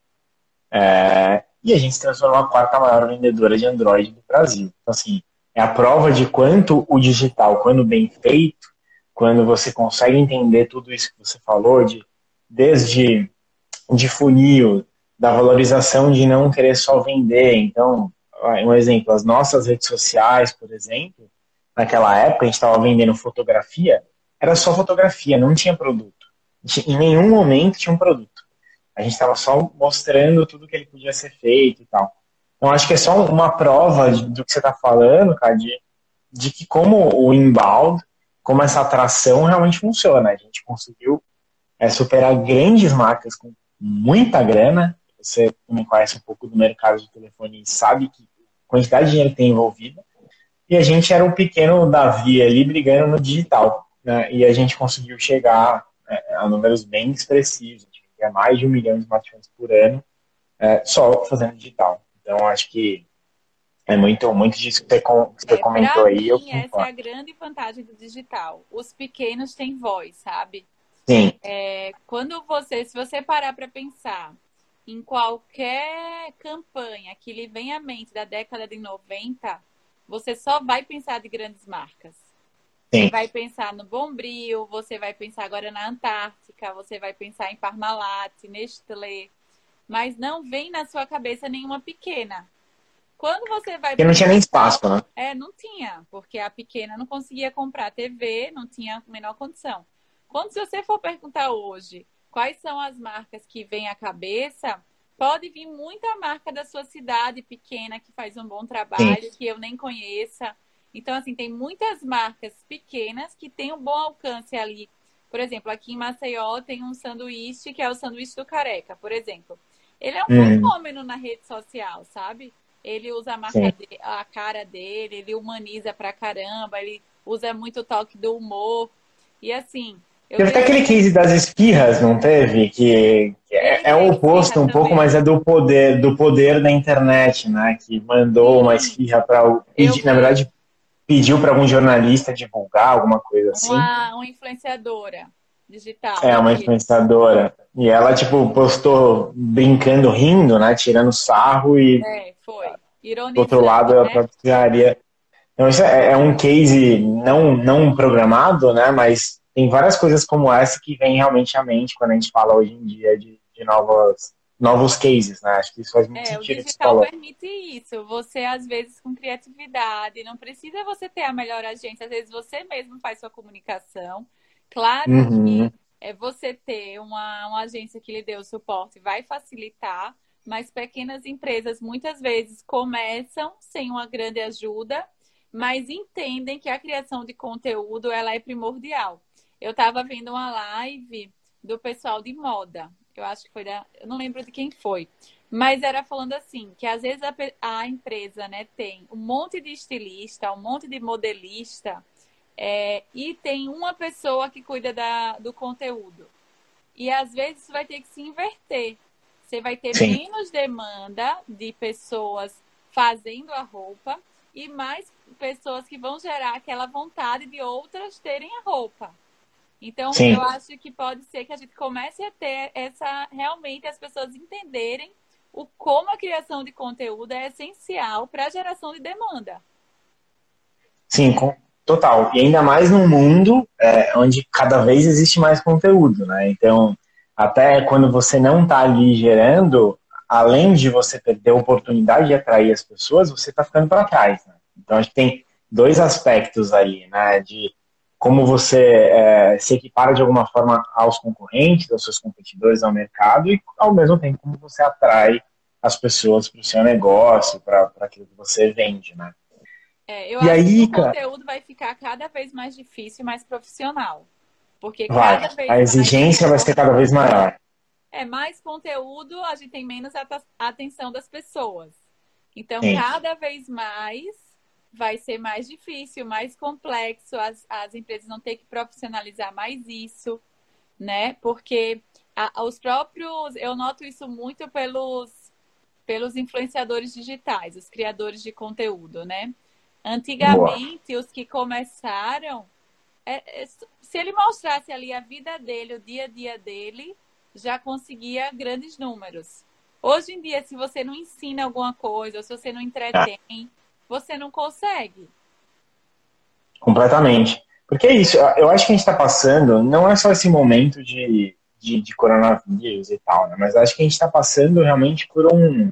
É, e a gente se transformou a quarta maior vendedora de Android do Brasil. Então, assim, é a prova de quanto o digital, quando bem feito, quando você consegue entender tudo isso que você falou, de, desde de funil, da valorização de não querer só vender. Então, um exemplo, as nossas redes sociais, por exemplo, naquela época a gente estava vendendo fotografia, era só fotografia, não tinha produto. Em nenhum momento tinha um produto. A gente estava só mostrando tudo que ele podia ser feito e tal. Então, acho que é só uma prova do que você está falando, cara, de, de que como o inbound, como essa atração realmente funciona. A gente conseguiu é, superar grandes marcas com muita grana você conhece um pouco do mercado de telefone e sabe que quantidade de dinheiro tem envolvida. E a gente era um pequeno Davi ali brigando no digital. Né? E a gente conseguiu chegar é, a números bem expressivos. A gente mais de um milhão de smartphones por ano é, só fazendo digital. Então, acho que É muito, muito disso que você, que você é, comentou aí. Mim, eu essa é a grande vantagem do digital. Os pequenos têm voz, sabe? Sim. É, quando você, se você parar para pensar em qualquer campanha que lhe venha à mente da década de 90, você só vai pensar de grandes marcas. Sim. Você vai pensar no Bombril, você vai pensar agora na Antártica, você vai pensar em Parmalat, Nestlé, mas não vem na sua cabeça nenhuma pequena. Quando você vai. Porque não tinha nem espaço, né? É, não tinha, porque a pequena não conseguia comprar TV, não tinha a menor condição. Quando se você for perguntar hoje quais são as marcas que vêm à cabeça, pode vir muita marca da sua cidade pequena que faz um bom trabalho, Sim. que eu nem conheça. Então, assim, tem muitas marcas pequenas que têm um bom alcance ali. Por exemplo, aqui em Maceió tem um sanduíche que é o sanduíche do careca, por exemplo. Ele é um uhum. fenômeno na rede social, sabe? Ele usa a, marca de, a cara dele, ele humaniza pra caramba, ele usa muito o toque do humor. E assim. Teve até aquele case das espirras, não teve? Que, que é, é, o oposto um pouco, mas é do poder, do poder da internet, né? Que mandou uma espirra para o. Na verdade, pediu para algum jornalista divulgar alguma coisa assim. Uma, uma influenciadora digital. É, uma influenciadora. E ela, tipo, postou brincando, rindo, né? Tirando sarro e. É, foi. Ironizando, do outro lado, né? ela precisaria. Então, isso é, é, um case não, não programado, né? Mas tem várias coisas como essa que vem realmente à mente quando a gente fala hoje em dia de, de novas, novos cases, né? Acho que isso faz muito é, sentido. O digital permite isso. Você, às vezes, com criatividade, não precisa você ter a melhor agência, às vezes você mesmo faz sua comunicação. Claro uhum. que é, você ter uma, uma agência que lhe dê o suporte vai facilitar, mas pequenas empresas muitas vezes começam sem uma grande ajuda, mas entendem que a criação de conteúdo ela é primordial. Eu estava vendo uma live do pessoal de moda. Eu acho que foi da, eu não lembro de quem foi, mas era falando assim que às vezes a, a empresa, né, tem um monte de estilista, um monte de modelista é, e tem uma pessoa que cuida da, do conteúdo. E às vezes isso vai ter que se inverter. Você vai ter Sim. menos demanda de pessoas fazendo a roupa e mais pessoas que vão gerar aquela vontade de outras terem a roupa. Então, Sim. eu acho que pode ser que a gente comece a ter essa realmente as pessoas entenderem o como a criação de conteúdo é essencial para a geração de demanda. Sim, Total. E ainda mais num mundo é, onde cada vez existe mais conteúdo, né? Então, até quando você não está ali gerando, além de você perder a oportunidade de atrair as pessoas, você está ficando para trás. Né? Então, acho que tem dois aspectos aí, né? De como você é, se equipara de alguma forma aos concorrentes, aos seus competidores, ao mercado, e ao mesmo tempo como você atrai as pessoas para o seu negócio, para aquilo que você vende, né? É, eu e acho aí, que o conteúdo vai ficar cada vez mais difícil e mais profissional. Porque vai, cada vez a exigência vai ser cada vez maior. É, mais conteúdo, a gente tem menos atenção das pessoas. Então, Sim. cada vez mais vai ser mais difícil, mais complexo, as, as empresas vão ter que profissionalizar mais isso, né? Porque a, os próprios, eu noto isso muito pelos, pelos influenciadores digitais, os criadores de conteúdo, né? Antigamente, Boa. os que começaram, é, é, se ele mostrasse ali a vida dele, o dia a dia dele, já conseguia grandes números. Hoje em dia, se você não ensina alguma coisa, ou se você não entretém, ah. Você não consegue. Gente, Porque é isso, eu acho que a gente está passando, não é só esse momento de, de, de coronavírus e tal, né? mas acho que a gente está passando realmente por um.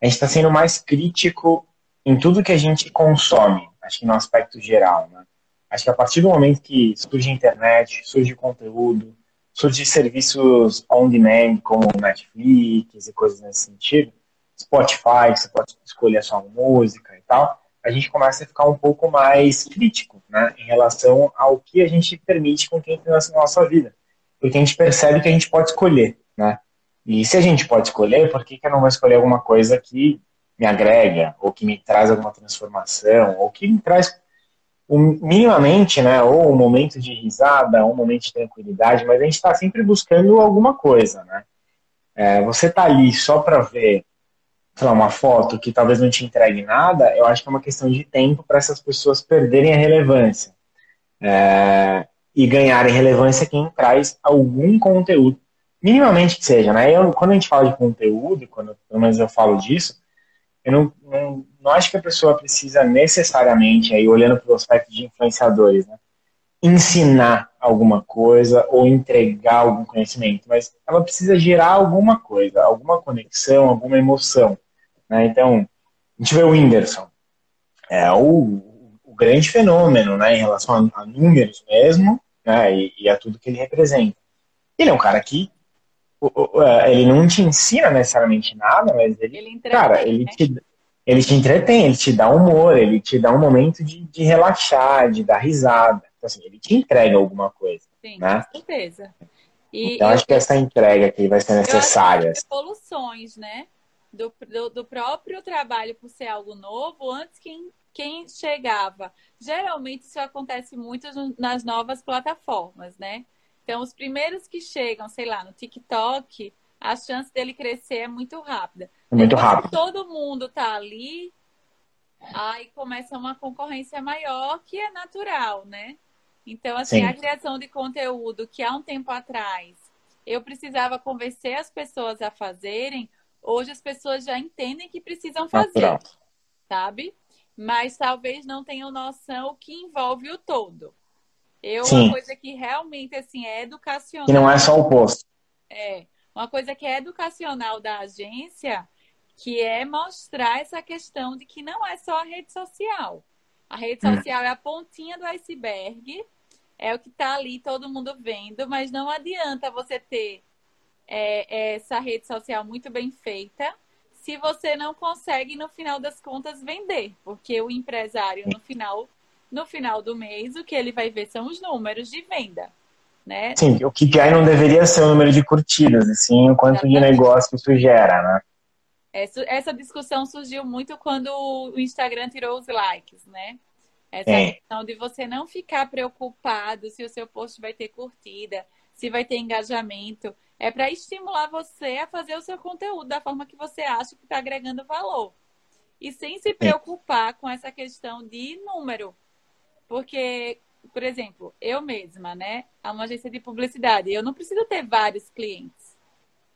A gente está sendo mais crítico em tudo que a gente consome, acho que no aspecto geral, né? Acho que a partir do momento que surge internet, surge conteúdo, surge serviços on demand como Netflix e coisas nesse sentido, Spotify, você pode escolher a sua música e tal, a gente começa a ficar um pouco mais crítico, né, em relação ao que a gente permite com quem tem na nossa vida. Porque a gente percebe que a gente pode escolher, né? E se a gente pode escolher, por que, que eu não vou escolher alguma coisa que me agrega, ou que me traz alguma transformação, ou que me traz um, minimamente, né, ou um momento de risada, ou um momento de tranquilidade, mas a gente está sempre buscando alguma coisa, né? É, você tá ali só para ver sei lá, uma foto que talvez não te entregue nada, eu acho que é uma questão de tempo para essas pessoas perderem a relevância. É, e ganharem relevância quem traz algum conteúdo, minimamente que seja, né? Eu, quando a gente fala de conteúdo, quando pelo menos eu falo disso, eu não, não, não acho que a pessoa precisa necessariamente, aí olhando para o aspecto de influenciadores, né? ensinar alguma coisa ou entregar algum conhecimento, mas ela precisa gerar alguma coisa, alguma conexão, alguma emoção. Né? Então, a gente vê o Whindersson, é o, o grande fenômeno né, em relação a, a números mesmo né, e, e, a tudo que ele representa. Ele é um cara que é, ele não te ensina necessariamente nada, mas ele, ele cara, ele né? te, ele te entretém, ele te dá humor, ele te dá um momento de, de relaxar, de dar risada. Então, assim, ele te entrega alguma coisa. Sim, né? com certeza. E então, eu acho que essa entrega aqui vai ser necessária. Evoluções, né? Do, do, do, próprio trabalho por ser algo novo, antes quem, quem chegava. Geralmente isso acontece muito nas novas plataformas, né? Então, os primeiros que chegam, sei lá, no TikTok, a chance dele crescer é muito rápida. É muito Depois rápido. todo mundo tá ali, aí começa uma concorrência maior, que é natural, né? Então, assim, Sim. a criação de conteúdo que há um tempo atrás eu precisava convencer as pessoas a fazerem, hoje as pessoas já entendem que precisam fazer, Natural. sabe? Mas talvez não tenham noção que envolve o todo. Eu, Sim. uma coisa que realmente, assim, é educacional. Que não é só o posto. É. Uma coisa que é educacional da agência, que é mostrar essa questão de que não é só a rede social. A rede hum. social hum. é a pontinha do iceberg, é o que está ali todo mundo vendo, mas não adianta você ter é, essa rede social muito bem feita se você não consegue, no final das contas, vender. Porque o empresário, no final, no final do mês, o que ele vai ver são os números de venda. Né? Sim, o KPI não deveria ser o número de curtidas, e sim o quanto Exatamente. de negócio isso gera, né? Essa, essa discussão surgiu muito quando o Instagram tirou os likes, né? Essa é. questão de você não ficar preocupado se o seu post vai ter curtida, se vai ter engajamento. É para estimular você a fazer o seu conteúdo da forma que você acha que está agregando valor. E sem se preocupar com essa questão de número. Porque, por exemplo, eu mesma, né? É uma agência de publicidade. Eu não preciso ter vários clientes.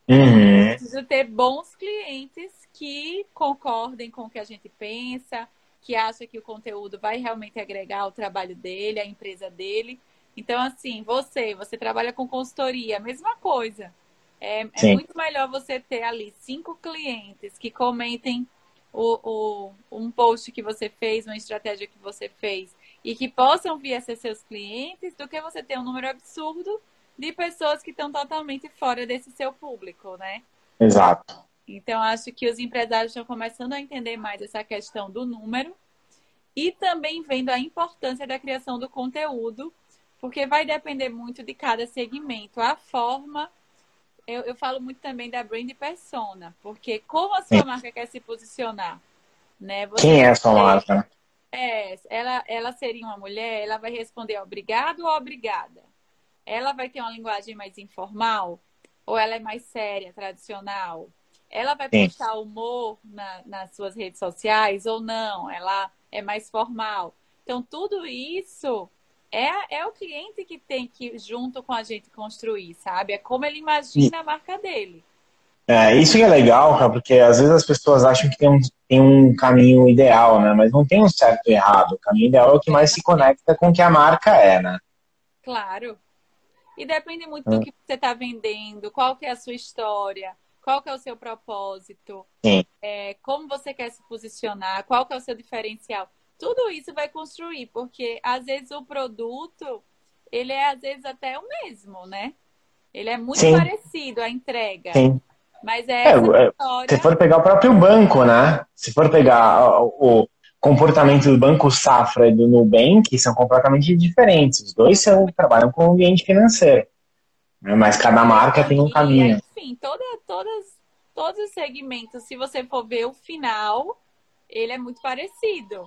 Uhum. Eu preciso ter bons clientes que concordem com o que a gente pensa, que acha que o conteúdo vai realmente agregar ao trabalho dele, à empresa dele. Então, assim, você, você trabalha com consultoria, mesma coisa. É, é muito melhor você ter ali cinco clientes que comentem o, o, um post que você fez, uma estratégia que você fez, e que possam vir a ser seus clientes, do que você ter um número absurdo de pessoas que estão totalmente fora desse seu público, né? Exato. Então, acho que os empresários estão começando a entender mais essa questão do número e também vendo a importância da criação do conteúdo, porque vai depender muito de cada segmento. A forma, eu, eu falo muito também da brand persona, porque como a sua Sim. marca quer se posicionar, né? Você Quem é a sua marca? É, ela, ela seria uma mulher, ela vai responder obrigado ou obrigada. Ela vai ter uma linguagem mais informal ou ela é mais séria, tradicional? Ela vai Sim. postar humor na, nas suas redes sociais ou não? Ela é mais formal. Então, tudo isso é, é o cliente que tem que, junto com a gente, construir, sabe? É como ele imagina a marca dele. É, isso que é legal, cara, porque às vezes as pessoas acham que tem um, tem um caminho ideal, né? Mas não tem um certo e errado. O caminho ideal é o que mais se conecta com o que a marca é, né? Claro. E depende muito do é. que você está vendendo, qual que é a sua história qual que é o seu propósito, é, como você quer se posicionar, qual que é o seu diferencial. Tudo isso vai construir, porque às vezes o produto, ele é às vezes até o mesmo, né? Ele é muito Sim. parecido a entrega. Sim. Mas é, é história... Se for pegar o próprio banco, né? Se for pegar o comportamento do Banco Safra e do Nubank, são completamente diferentes. Os dois são, trabalham com o ambiente financeiro. Né? Mas cada marca tem um caminho. enfim, toda, todas, todos os segmentos, se você for ver o final, ele é muito parecido.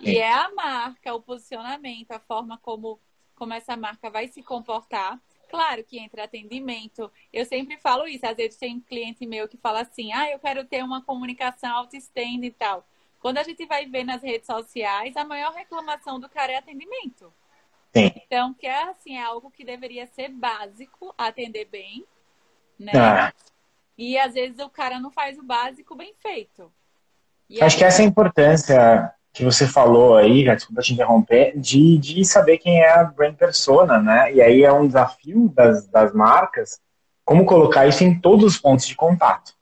E é a marca, o posicionamento, a forma como, como essa marca vai se comportar. Claro que entra atendimento. Eu sempre falo isso. Às vezes tem um cliente meu que fala assim: ah, eu quero ter uma comunicação auto-stand e tal. Quando a gente vai ver nas redes sociais, a maior reclamação do cara é atendimento. Sim. Então, que é assim, é algo que deveria ser básico, atender bem, né? Ah. E às vezes o cara não faz o básico bem feito. E Acho aí- que essa é a importância que você falou aí, já desculpa te interromper, de, de saber quem é a brand persona, né? E aí é um desafio das, das marcas como colocar isso em todos os pontos de contato.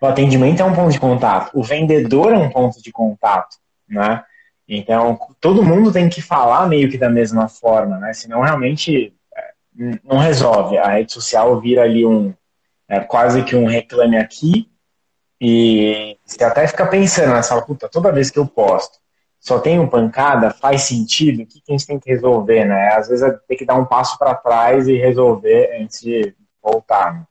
O atendimento é um ponto de contato, o vendedor é um ponto de contato, né? Então, todo mundo tem que falar meio que da mesma forma, né? Senão realmente é, não resolve. A rede social vira ali um é, quase que um reclame aqui e você até fica pensando nessa puta, toda vez que eu posto, só tenho pancada, faz sentido? O que a gente tem que resolver, né? Às vezes é ter que dar um passo para trás e resolver antes de voltar. né?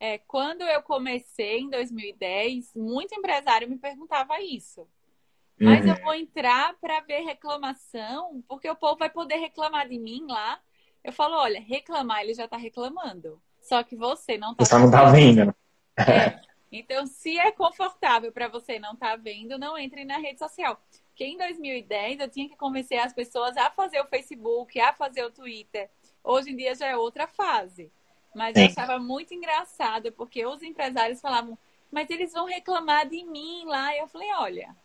É, quando eu comecei em 2010, muito empresário me perguntava isso. Mas Uhum. eu vou entrar para ver reclamação, porque o povo vai poder reclamar de mim lá. Eu falo, olha, reclamar ele já está reclamando. Só que você não está Você não tá vendo. né? É. <laughs> Então, se é confortável para você não estar vendo, não entre na rede social. Porque em 2010 eu tinha que convencer as pessoas a fazer o Facebook, a fazer o Twitter. Hoje em dia já é outra fase. Mas eu Sim. achava muito engraçado, porque os empresários falavam, mas eles vão reclamar de mim lá. E eu falei, olha,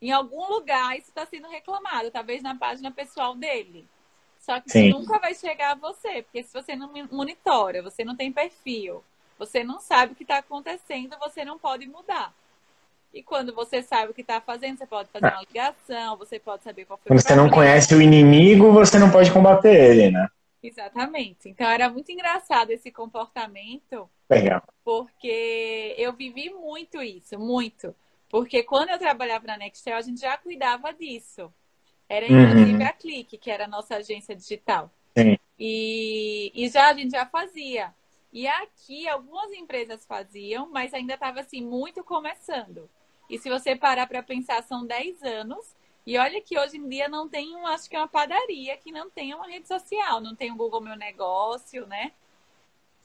em algum lugar isso está sendo reclamado, talvez na página pessoal dele. Só que Sim. isso nunca vai chegar a você, porque se você não monitora, você não tem perfil, você não sabe o que está acontecendo, você não pode mudar. E quando você sabe o que está fazendo, você pode fazer uma ligação, você pode saber qual foi Quando o você não conhece o inimigo, você não pode combater ele, né? Exatamente. Então era muito engraçado esse comportamento, Legal. porque eu vivi muito isso, muito. Porque quando eu trabalhava na Nextel, a gente já cuidava disso. Era inclusive Uhum. a Clique, que era a nossa agência digital. Sim. E, e já a gente já fazia. E aqui algumas empresas faziam, mas ainda estava assim muito começando. E se você parar para pensar, são 10 anos. E olha que hoje em dia não tem, um, acho que é uma padaria que não tem uma rede social, não tem um Google Meu Negócio, né?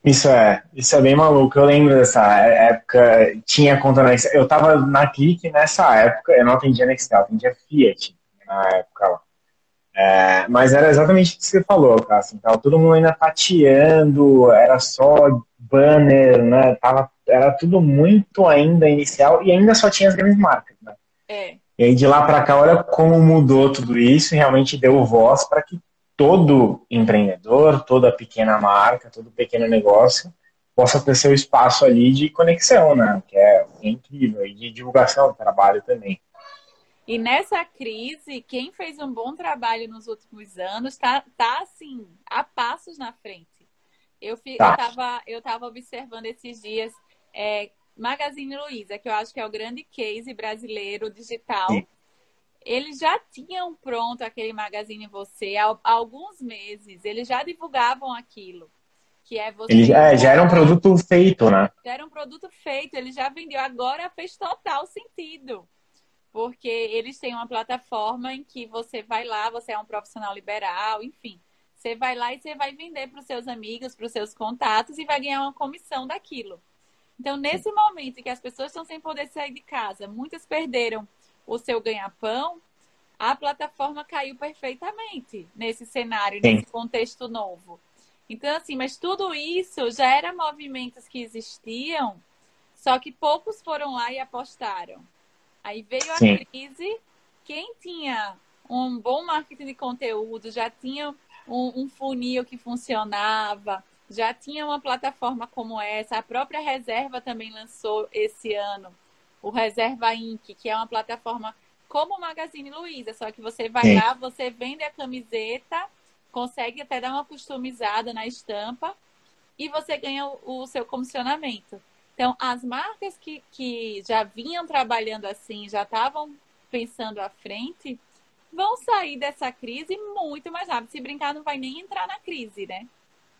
Isso é, isso é bem maluco. Eu lembro dessa época, tinha conta na Eu tava na Clique nessa época, eu não atendia Nextel, atendia Fiat na época lá. É, mas era exatamente o que você falou, cara. Assim, tava todo mundo ainda tateando, era só banner, né? Tava, era tudo muito ainda inicial e ainda só tinha as grandes marcas, né? É. E aí de lá para cá, olha como mudou tudo isso e realmente deu voz para que todo empreendedor, toda pequena marca, todo pequeno negócio possa ter seu espaço ali de conexão, né? Que é, incrível, e de divulgação do trabalho também. E nessa crise, quem fez um bom trabalho nos últimos anos tá, tá assim, a passos na frente. Eu, fi, Tá. eu tava observando esses dias é, Magazine Luiza, que eu acho que é o grande case brasileiro digital. Sim. Eles já tinham pronto aquele Magazine Você há, há alguns meses. Eles já divulgavam aquilo. Que é você. Ele é, já era um produto feito, né? Já era um produto feito, ele já vendeu. Agora fez total sentido. Porque eles têm uma plataforma em que você vai lá, você é um profissional liberal, enfim. Você vai lá e você vai vender para os seus amigos, para os seus contatos e vai ganhar uma comissão daquilo. Então, nesse momento em que as pessoas estão sem poder sair de casa, muitas perderam o seu ganha-pão, a plataforma caiu perfeitamente nesse cenário, Sim. nesse contexto novo. Então, assim, mas tudo isso já era movimentos que existiam, só que poucos foram lá e apostaram. Aí veio a Sim. crise, quem tinha um bom marketing de conteúdo, já tinha um, um funil que funcionava, já tinha uma plataforma como essa, a própria Reserva também lançou esse ano o Reserva Inc., que é uma plataforma como o Magazine Luiza, só que você vai Sim. lá, você vende a camiseta, consegue até dar uma customizada na estampa e você ganha o, o seu comissionamento. Então, as marcas que, que já vinham trabalhando assim, já estavam pensando à frente, vão sair dessa crise muito mais rápido. Se brincar, não vai nem entrar na crise, né?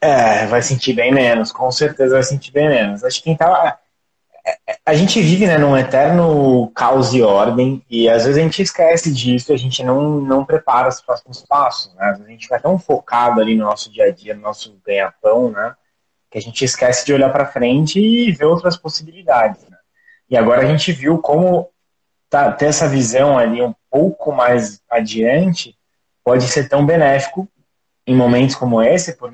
É, vai sentir bem menos, com certeza vai sentir bem menos. Acho que quem tava. a gente vive né, num eterno caos e ordem, e às vezes a gente esquece disso, a gente não, não prepara os próximos passos, né? Às vezes a gente fica tão focado ali no nosso dia a dia, no nosso ganha-pão, né? Que a gente esquece de olhar para frente e ver outras possibilidades, né? E agora a gente viu como tá, ter essa visão ali um pouco mais adiante pode ser tão benéfico em momentos como esse, por,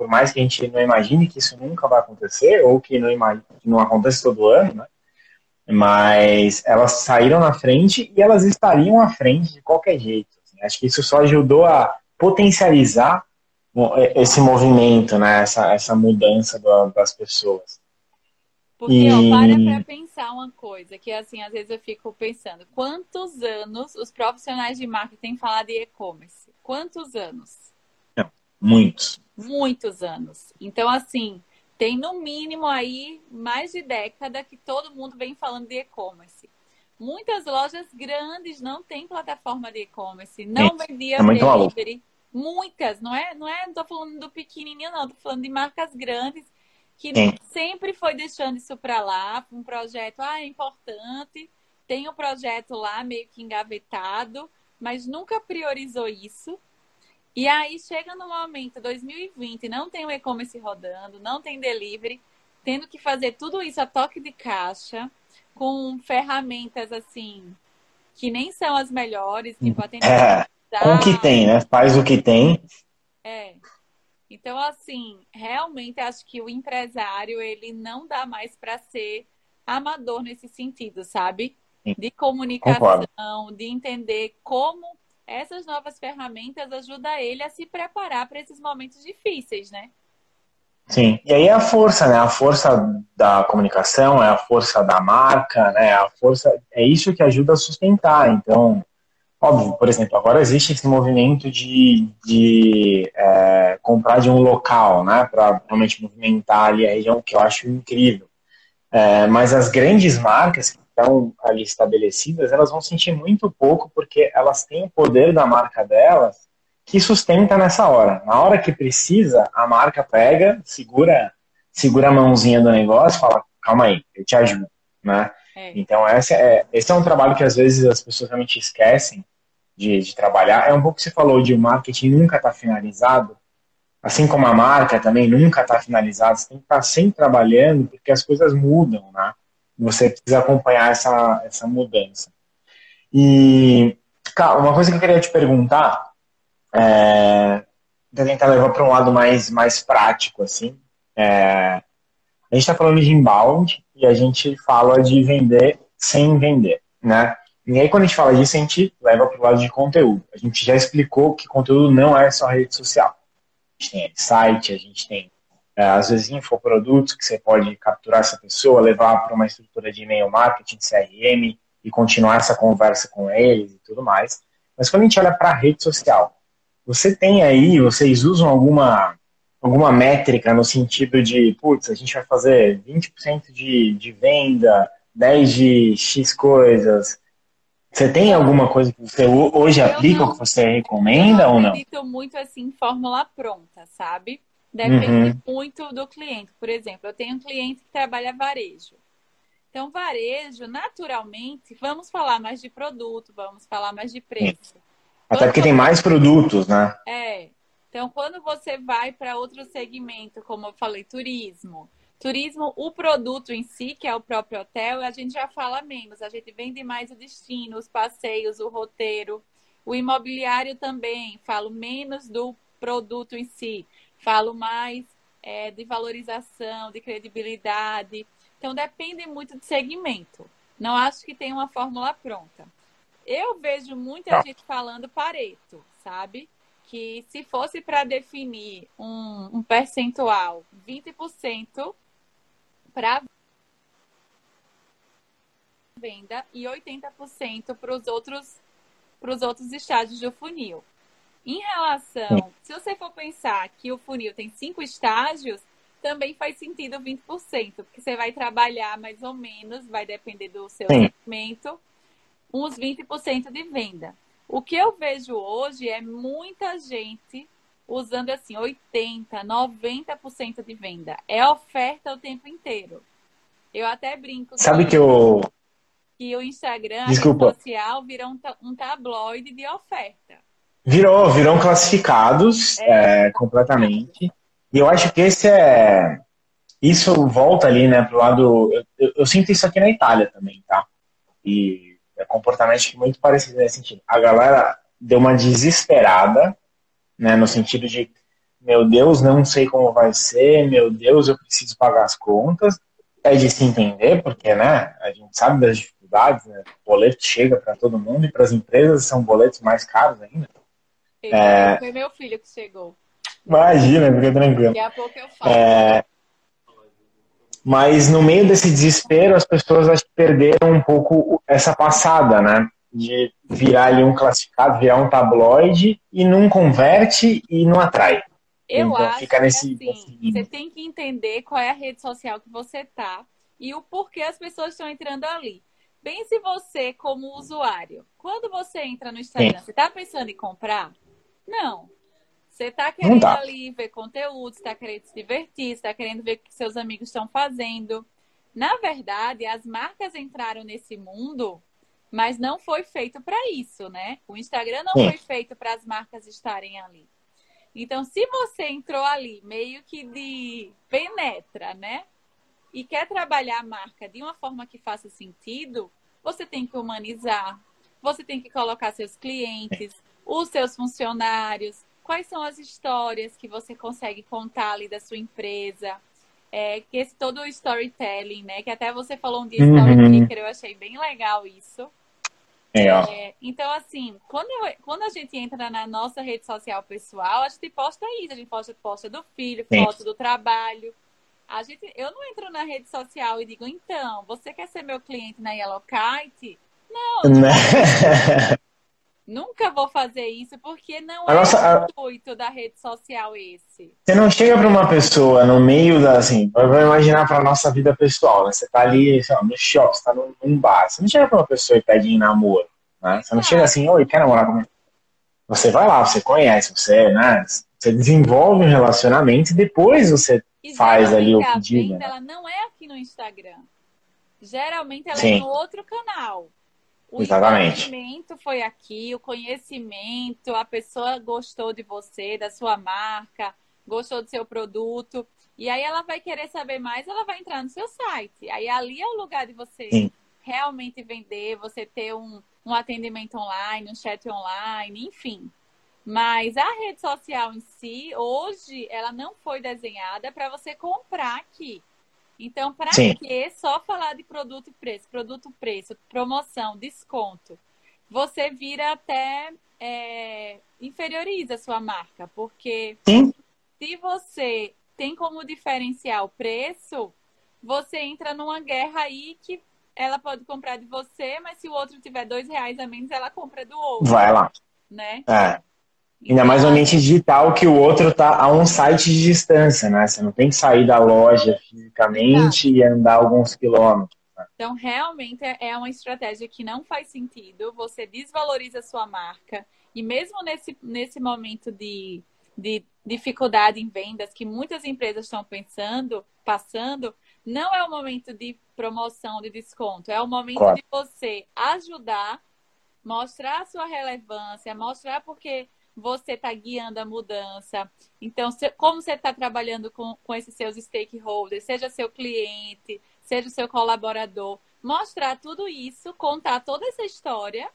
por mais que a gente não imagine que isso nunca vai acontecer, ou que não, imagine, que não acontece todo ano, né? Mas elas saíram na frente e elas estariam à frente de qualquer jeito. Assim. Acho que isso só ajudou a potencializar esse movimento, né? essa, essa mudança das pessoas. Porque, e... ó, para pra pensar uma coisa, que assim, às vezes eu fico pensando, quantos anos os profissionais de marketing têm falado de e-commerce? Quantos anos? Muitos. Muitos anos. Então, assim, tem no mínimo aí mais de década que todo mundo vem falando de e-commerce. Muitas lojas grandes não têm plataforma de e-commerce, não vendia é delivery. Muitas, não é? Não é? Não tô falando do pequenininho, não. Tô falando de marcas grandes que sempre foi deixando isso para lá, um projeto, ah, é importante. Tem um projeto lá meio que engavetado, mas nunca priorizou isso. E aí chega no momento 2020, não tem o e-commerce rodando, não tem delivery, tendo que fazer tudo isso a toque de caixa, com ferramentas assim que nem são as melhores, tipo É, com o que tem, né? Faz o que tem. É. Então, assim, realmente acho que o empresário ele não dá mais para ser amador nesse sentido, sabe? De comunicação, Concordo. de entender como essas novas ferramentas ajudam ele a se preparar para esses momentos difíceis, né? Sim, e aí é a força, né? A força da comunicação, é a força da marca, né? A força é isso que ajuda a sustentar. Então, óbvio, por exemplo, agora existe esse movimento de, de é, comprar de um local, né? Para realmente movimentar ali a região, que eu acho incrível. É, mas as grandes marcas estão ali estabelecidas, elas vão sentir muito pouco porque elas têm o poder da marca delas que sustenta nessa hora. Na hora que precisa, a marca pega, segura, segura a mãozinha do negócio e fala, calma aí, eu te ajudo, né? É. Então esse é, esse é um trabalho que às vezes as pessoas realmente esquecem de, de trabalhar. É um pouco que você falou de o marketing nunca está finalizado, assim como a marca também nunca está finalizada, você tem que estar tá sempre trabalhando porque as coisas mudam, né? Você precisa acompanhar essa, essa mudança. E, cara, uma coisa que eu queria te perguntar, é, tentar levar para um lado mais, mais prático, assim, é, a gente está falando de inbound e a gente fala de vender sem vender, né? E aí, quando a gente fala disso, a gente leva para o lado de conteúdo. A gente já explicou que conteúdo não é só rede social. A gente tem site, a gente tem às vezes infoprodutos que você pode capturar essa pessoa, levar para uma estrutura de e-mail marketing, CRM e continuar essa conversa com eles e tudo mais. Mas quando a gente olha para a rede social, você tem aí, vocês usam alguma alguma métrica no sentido de, putz, a gente vai fazer 20% de, de venda, 10% de X coisas. Você tem alguma coisa que você hoje aplica ou que você recomenda ou não? Eu acredito muito assim, fórmula pronta, sabe? Depende uhum. muito do cliente. Por exemplo, eu tenho um cliente que trabalha varejo. Então, varejo, naturalmente, vamos falar mais de produto, vamos falar mais de preço. Até porque tem mais produtos, né? É. Então, quando você vai para outro segmento, como eu falei, turismo. Turismo, o produto em si, que é o próprio hotel, a gente já fala menos. A gente vende mais o destino, os passeios, o roteiro. O imobiliário também, falo menos do produto em si falo mais é, de valorização, de credibilidade. Então, depende muito do segmento. Não acho que tem uma fórmula pronta. Eu vejo muita Não. gente falando Pareto, sabe? Que se fosse para definir um, um percentual, 20% para venda e 80% para os outros para os outros estágios do funil. Em relação, se você for pensar que o funil tem cinco estágios, também faz sentido 20%, porque você vai trabalhar mais ou menos, vai depender do seu Sim. segmento, uns 20% de venda. O que eu vejo hoje é muita gente usando assim 80, 90% de venda. É oferta o tempo inteiro. Eu até brinco. Sabe que eu. Que o Instagram, Desculpa. social, virou um, um tabloide de oferta. Virou, virou classificados é. É, completamente. E eu acho que esse é. Isso volta ali, né, pro lado. Eu, eu, eu sinto isso aqui na Itália também, tá? E é comportamento muito parecido nesse sentido. A galera deu uma desesperada, né, no sentido de meu Deus, não sei como vai ser, meu Deus, eu preciso pagar as contas. É de se entender, porque, né, a gente sabe das dificuldades, né, o boleto chega para todo mundo e para as empresas são boletos mais caros ainda. É... Foi meu filho que chegou. Imagina, fica tranquilo. Daqui a pouco eu falo. É... Mas no meio desse desespero, as pessoas acho que perderam um pouco essa passada, né? De virar ali um classificado, virar um tabloide e não converte e não atrai. Eu então, acho fica nesse, que assim, nesse... você tem que entender qual é a rede social que você tá e o porquê as pessoas estão entrando ali. Pense você como usuário. Quando você entra no Instagram, Sim. você está pensando em comprar? Não. Você está querendo ali ver conteúdo, está querendo se divertir, está querendo ver o que seus amigos estão fazendo. Na verdade, as marcas entraram nesse mundo, mas não foi feito para isso, né? O Instagram não Sim. foi feito para as marcas estarem ali. Então, se você entrou ali meio que de penetra, né? E quer trabalhar a marca de uma forma que faça sentido, você tem que humanizar, você tem que colocar seus clientes, os seus funcionários, quais são as histórias que você consegue contar ali da sua empresa. É, que esse todo o storytelling, né? Que até você falou um dia uhum. storytelling, eu achei bem legal isso. É, é, então, assim, quando, eu, quando a gente entra na nossa rede social pessoal, a gente posta isso, a gente posta, posta do filho, Sim. foto do trabalho. A gente, eu não entro na rede social e digo, então, você quer ser meu cliente na Yellow Kite? Não, não. <laughs> Nunca vou fazer isso porque não a é nossa, o intuito a... da rede social esse. Você não chega para uma pessoa no meio da, assim, vai imaginar para nossa vida pessoal, né? Você tá ali, lá, no shopping, você tá num, num, bar, você não chega para uma pessoa e pede em namoro, né? Você não chega assim, oi, quer namorar comigo? Você vai lá, você conhece, você, né? Você desenvolve um relacionamento e depois você e faz ali o pedido. A venda, né? ela não é aqui no Instagram. Geralmente ela é Sim. é no outro canal. O Exatamente. foi aqui, o conhecimento, a pessoa gostou de você, da sua marca, gostou do seu produto. E aí ela vai querer saber mais, ela vai entrar no seu site. Aí ali é o lugar de você Sim. realmente vender, você ter um, um atendimento online, um chat online, enfim. Mas a rede social em si, hoje, ela não foi desenhada para você comprar aqui. Então, para que só falar de produto e preço, produto, preço, promoção, desconto? Você vira até é, inferioriza a sua marca, porque Sim. se você tem como diferenciar o preço, você entra numa guerra aí que ela pode comprar de você, mas se o outro tiver dois reais a menos, ela compra do outro. Vai lá. Né? É. Ainda mais no ambiente digital que o outro está a um site de distância, né? Você não tem que sair da loja fisicamente e andar alguns quilômetros. Né? Então, realmente é uma estratégia que não faz sentido. Você desvaloriza a sua marca. E mesmo nesse, nesse momento de, de dificuldade em vendas que muitas empresas estão pensando, passando, não é o momento de promoção, de desconto. É o momento claro. de você ajudar, mostrar a sua relevância, mostrar porque você está guiando a mudança. Então, se, como você está trabalhando com, com esses seus stakeholders, seja seu cliente, seja seu colaborador, mostrar tudo isso, contar toda essa história,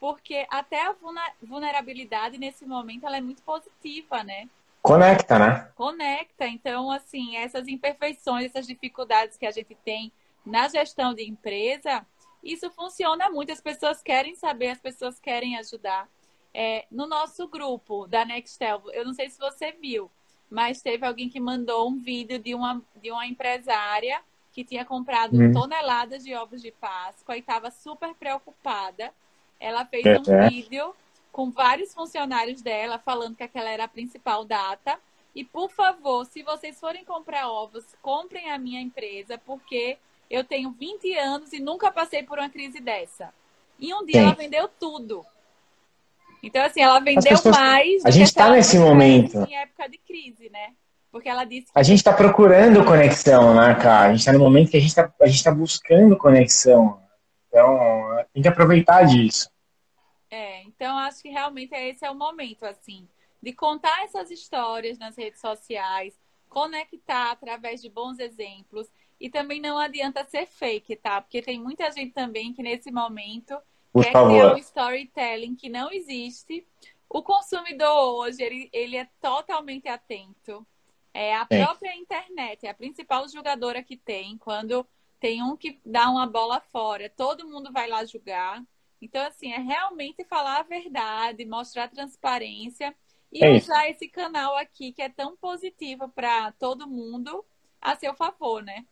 porque até a vulnerabilidade nesse momento ela é muito positiva, né? Conecta, né? Conecta. Então, assim, essas imperfeições, essas dificuldades que a gente tem na gestão de empresa, isso funciona muito. As pessoas querem saber, as pessoas querem ajudar é, no nosso grupo da Nextel, eu não sei se você viu, mas teve alguém que mandou um vídeo de uma, de uma empresária que tinha comprado hum. toneladas de ovos de Páscoa e estava super preocupada. Ela fez é, um é. vídeo com vários funcionários dela falando que aquela era a principal data. E, por favor, se vocês forem comprar ovos, comprem a minha empresa, porque eu tenho 20 anos e nunca passei por uma crise dessa. E um dia Sim. ela vendeu tudo. Então, assim, ela vendeu pessoas... mais. A gente está nesse momento. Em época de crise, né? Porque ela disse que... A gente está procurando conexão, né, cara? A gente está no momento que a gente está tá buscando conexão. Então, tem que aproveitar disso. É, então acho que realmente esse é o momento, assim, de contar essas histórias nas redes sociais, conectar através de bons exemplos. E também não adianta ser fake, tá? Porque tem muita gente também que nesse momento Por quer favor. criar um storytelling que não existe. O consumidor hoje, ele, ele é totalmente atento. É a Sim. própria internet, é a principal julgadora que tem. Quando tem um que dá uma bola fora, todo mundo vai lá julgar. Então, assim, é realmente falar a verdade, mostrar transparência e É usar esse canal aqui que é tão positivo para todo mundo a seu favor, né?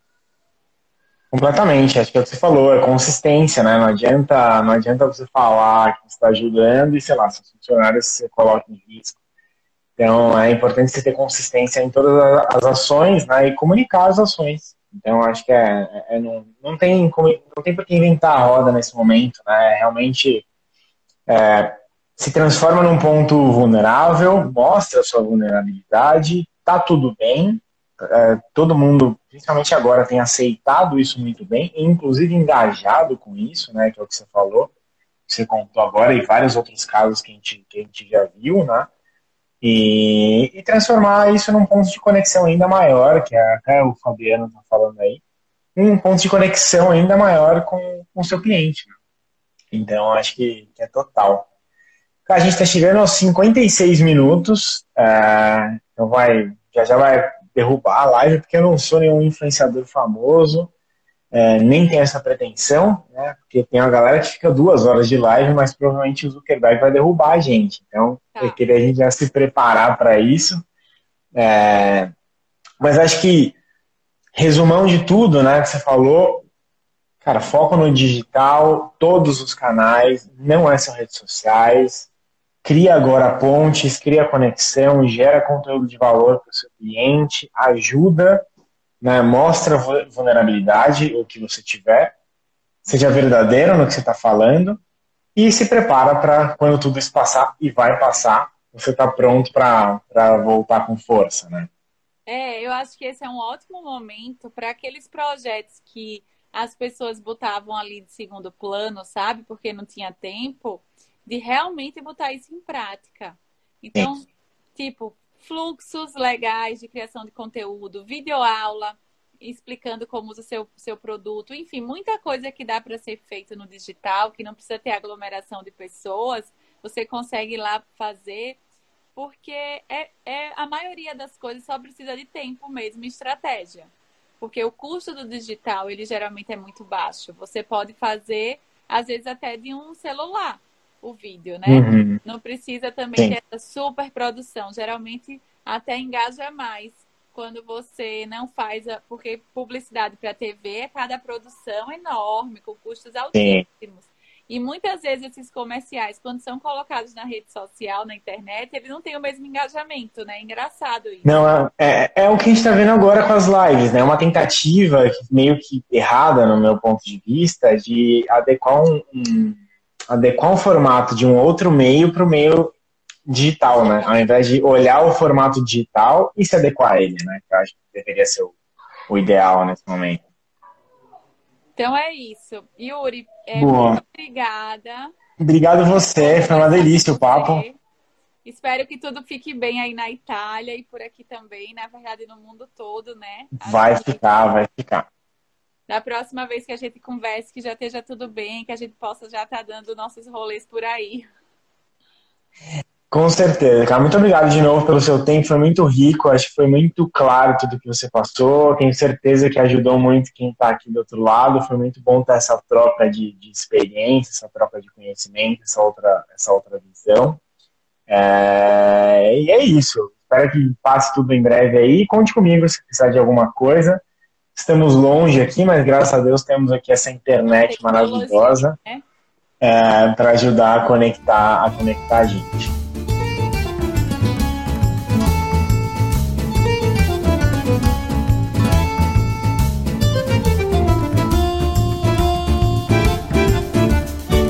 Completamente, acho que é o que você falou, é consistência, né? Não adianta, não adianta você falar que você está ajudando e, sei lá, seus funcionários você coloca em risco. Então, é importante você ter consistência em todas as ações, né? E comunicar as ações. Então, acho que é, é- é- não, não, tem, como- não tem por que inventar a roda nesse momento, né? Realmente é, se transforma num ponto vulnerável, mostra a sua vulnerabilidade, tá tudo bem, é, todo mundo, principalmente agora, tem aceitado isso muito bem, e inclusive engajado com isso, né, que é o que você falou, que você contou agora, e vários outros casos que a gente, que a gente já viu, né, e, e transformar isso num ponto de conexão ainda maior, que é, até o Fabiano está falando aí, um ponto de conexão ainda maior com o seu cliente. né. Então, acho que, que é total. A gente está chegando aos 56 minutos, é, então vai, já já vai derrubar a live, porque eu não sou nenhum influenciador famoso, é, nem tenho essa pretensão, né? Porque tem uma galera que fica duas horas de live, mas provavelmente o Zuckerberg vai derrubar a gente. Então, Tá. eu queria a gente já se preparar para isso. É, mas acho que, resumão de tudo, né, que você falou, cara, foco no digital, todos os canais, não é só redes sociais, cria agora pontes, cria conexão, gera conteúdo de valor para o seu cliente, ajuda, né, mostra vu- vulnerabilidade, o que você tiver, seja verdadeiro no que você está falando e se prepara para quando tudo isso passar e vai passar, você está pronto para voltar com força, né? É, eu acho que esse é um ótimo momento para aqueles projetos que as pessoas botavam ali de segundo plano, sabe? Porque não tinha tempo, de realmente botar isso em prática. Então, tipo, fluxos legais de criação de conteúdo, videoaula explicando como usa o seu, seu produto, enfim, muita coisa que dá para ser feito no digital, que não precisa ter aglomeração de pessoas, você consegue ir lá fazer porque é, é a maioria das coisas só precisa de tempo mesmo e estratégia. Porque o custo do digital, ele geralmente é muito baixo. Você pode fazer, às vezes, até de um celular o vídeo, né? Uhum. Não precisa também Sim. ter essa super produção. Geralmente até engaja mais quando você não faz a... porque publicidade para TV, cada produção é enorme, com custos altíssimos. E muitas vezes esses comerciais, quando são colocados na rede social, na internet, eles não têm o mesmo engajamento, né? Engraçado isso. Não, é, é, é o que a gente está vendo agora com as lives, né? Uma tentativa meio que errada, no meu ponto de vista, de adequar um, um adequar um formato de um outro meio para o meio digital, né? Ao invés de olhar o formato digital e se adequar a ele, né? Que eu acho que deveria ser o, o ideal nesse momento. Então é isso. Yuri, é, muito obrigada. Obrigado você, foi uma delícia o papo. Você. Espero que tudo fique bem aí na Itália e por aqui também, na verdade, no mundo todo, né? Vai Acho que ficar, vai ficar. Da próxima vez que a gente converse, que já esteja tudo bem, que a gente possa já estar dando nossos rolês por aí. Com certeza, cara. Muito obrigado de novo pelo seu tempo. Foi muito rico. Acho que foi muito claro tudo que você passou. Tenho certeza que ajudou muito quem está aqui do outro lado. Foi muito bom ter essa troca de, de experiência, essa troca de conhecimento, essa outra, essa outra visão. É, e é isso. Espero que passe tudo em breve aí. Conte comigo se precisar de alguma coisa. Estamos longe aqui, mas graças a Deus temos aqui essa internet maravilhosa né? é, para ajudar a conectar, a conectar a gente.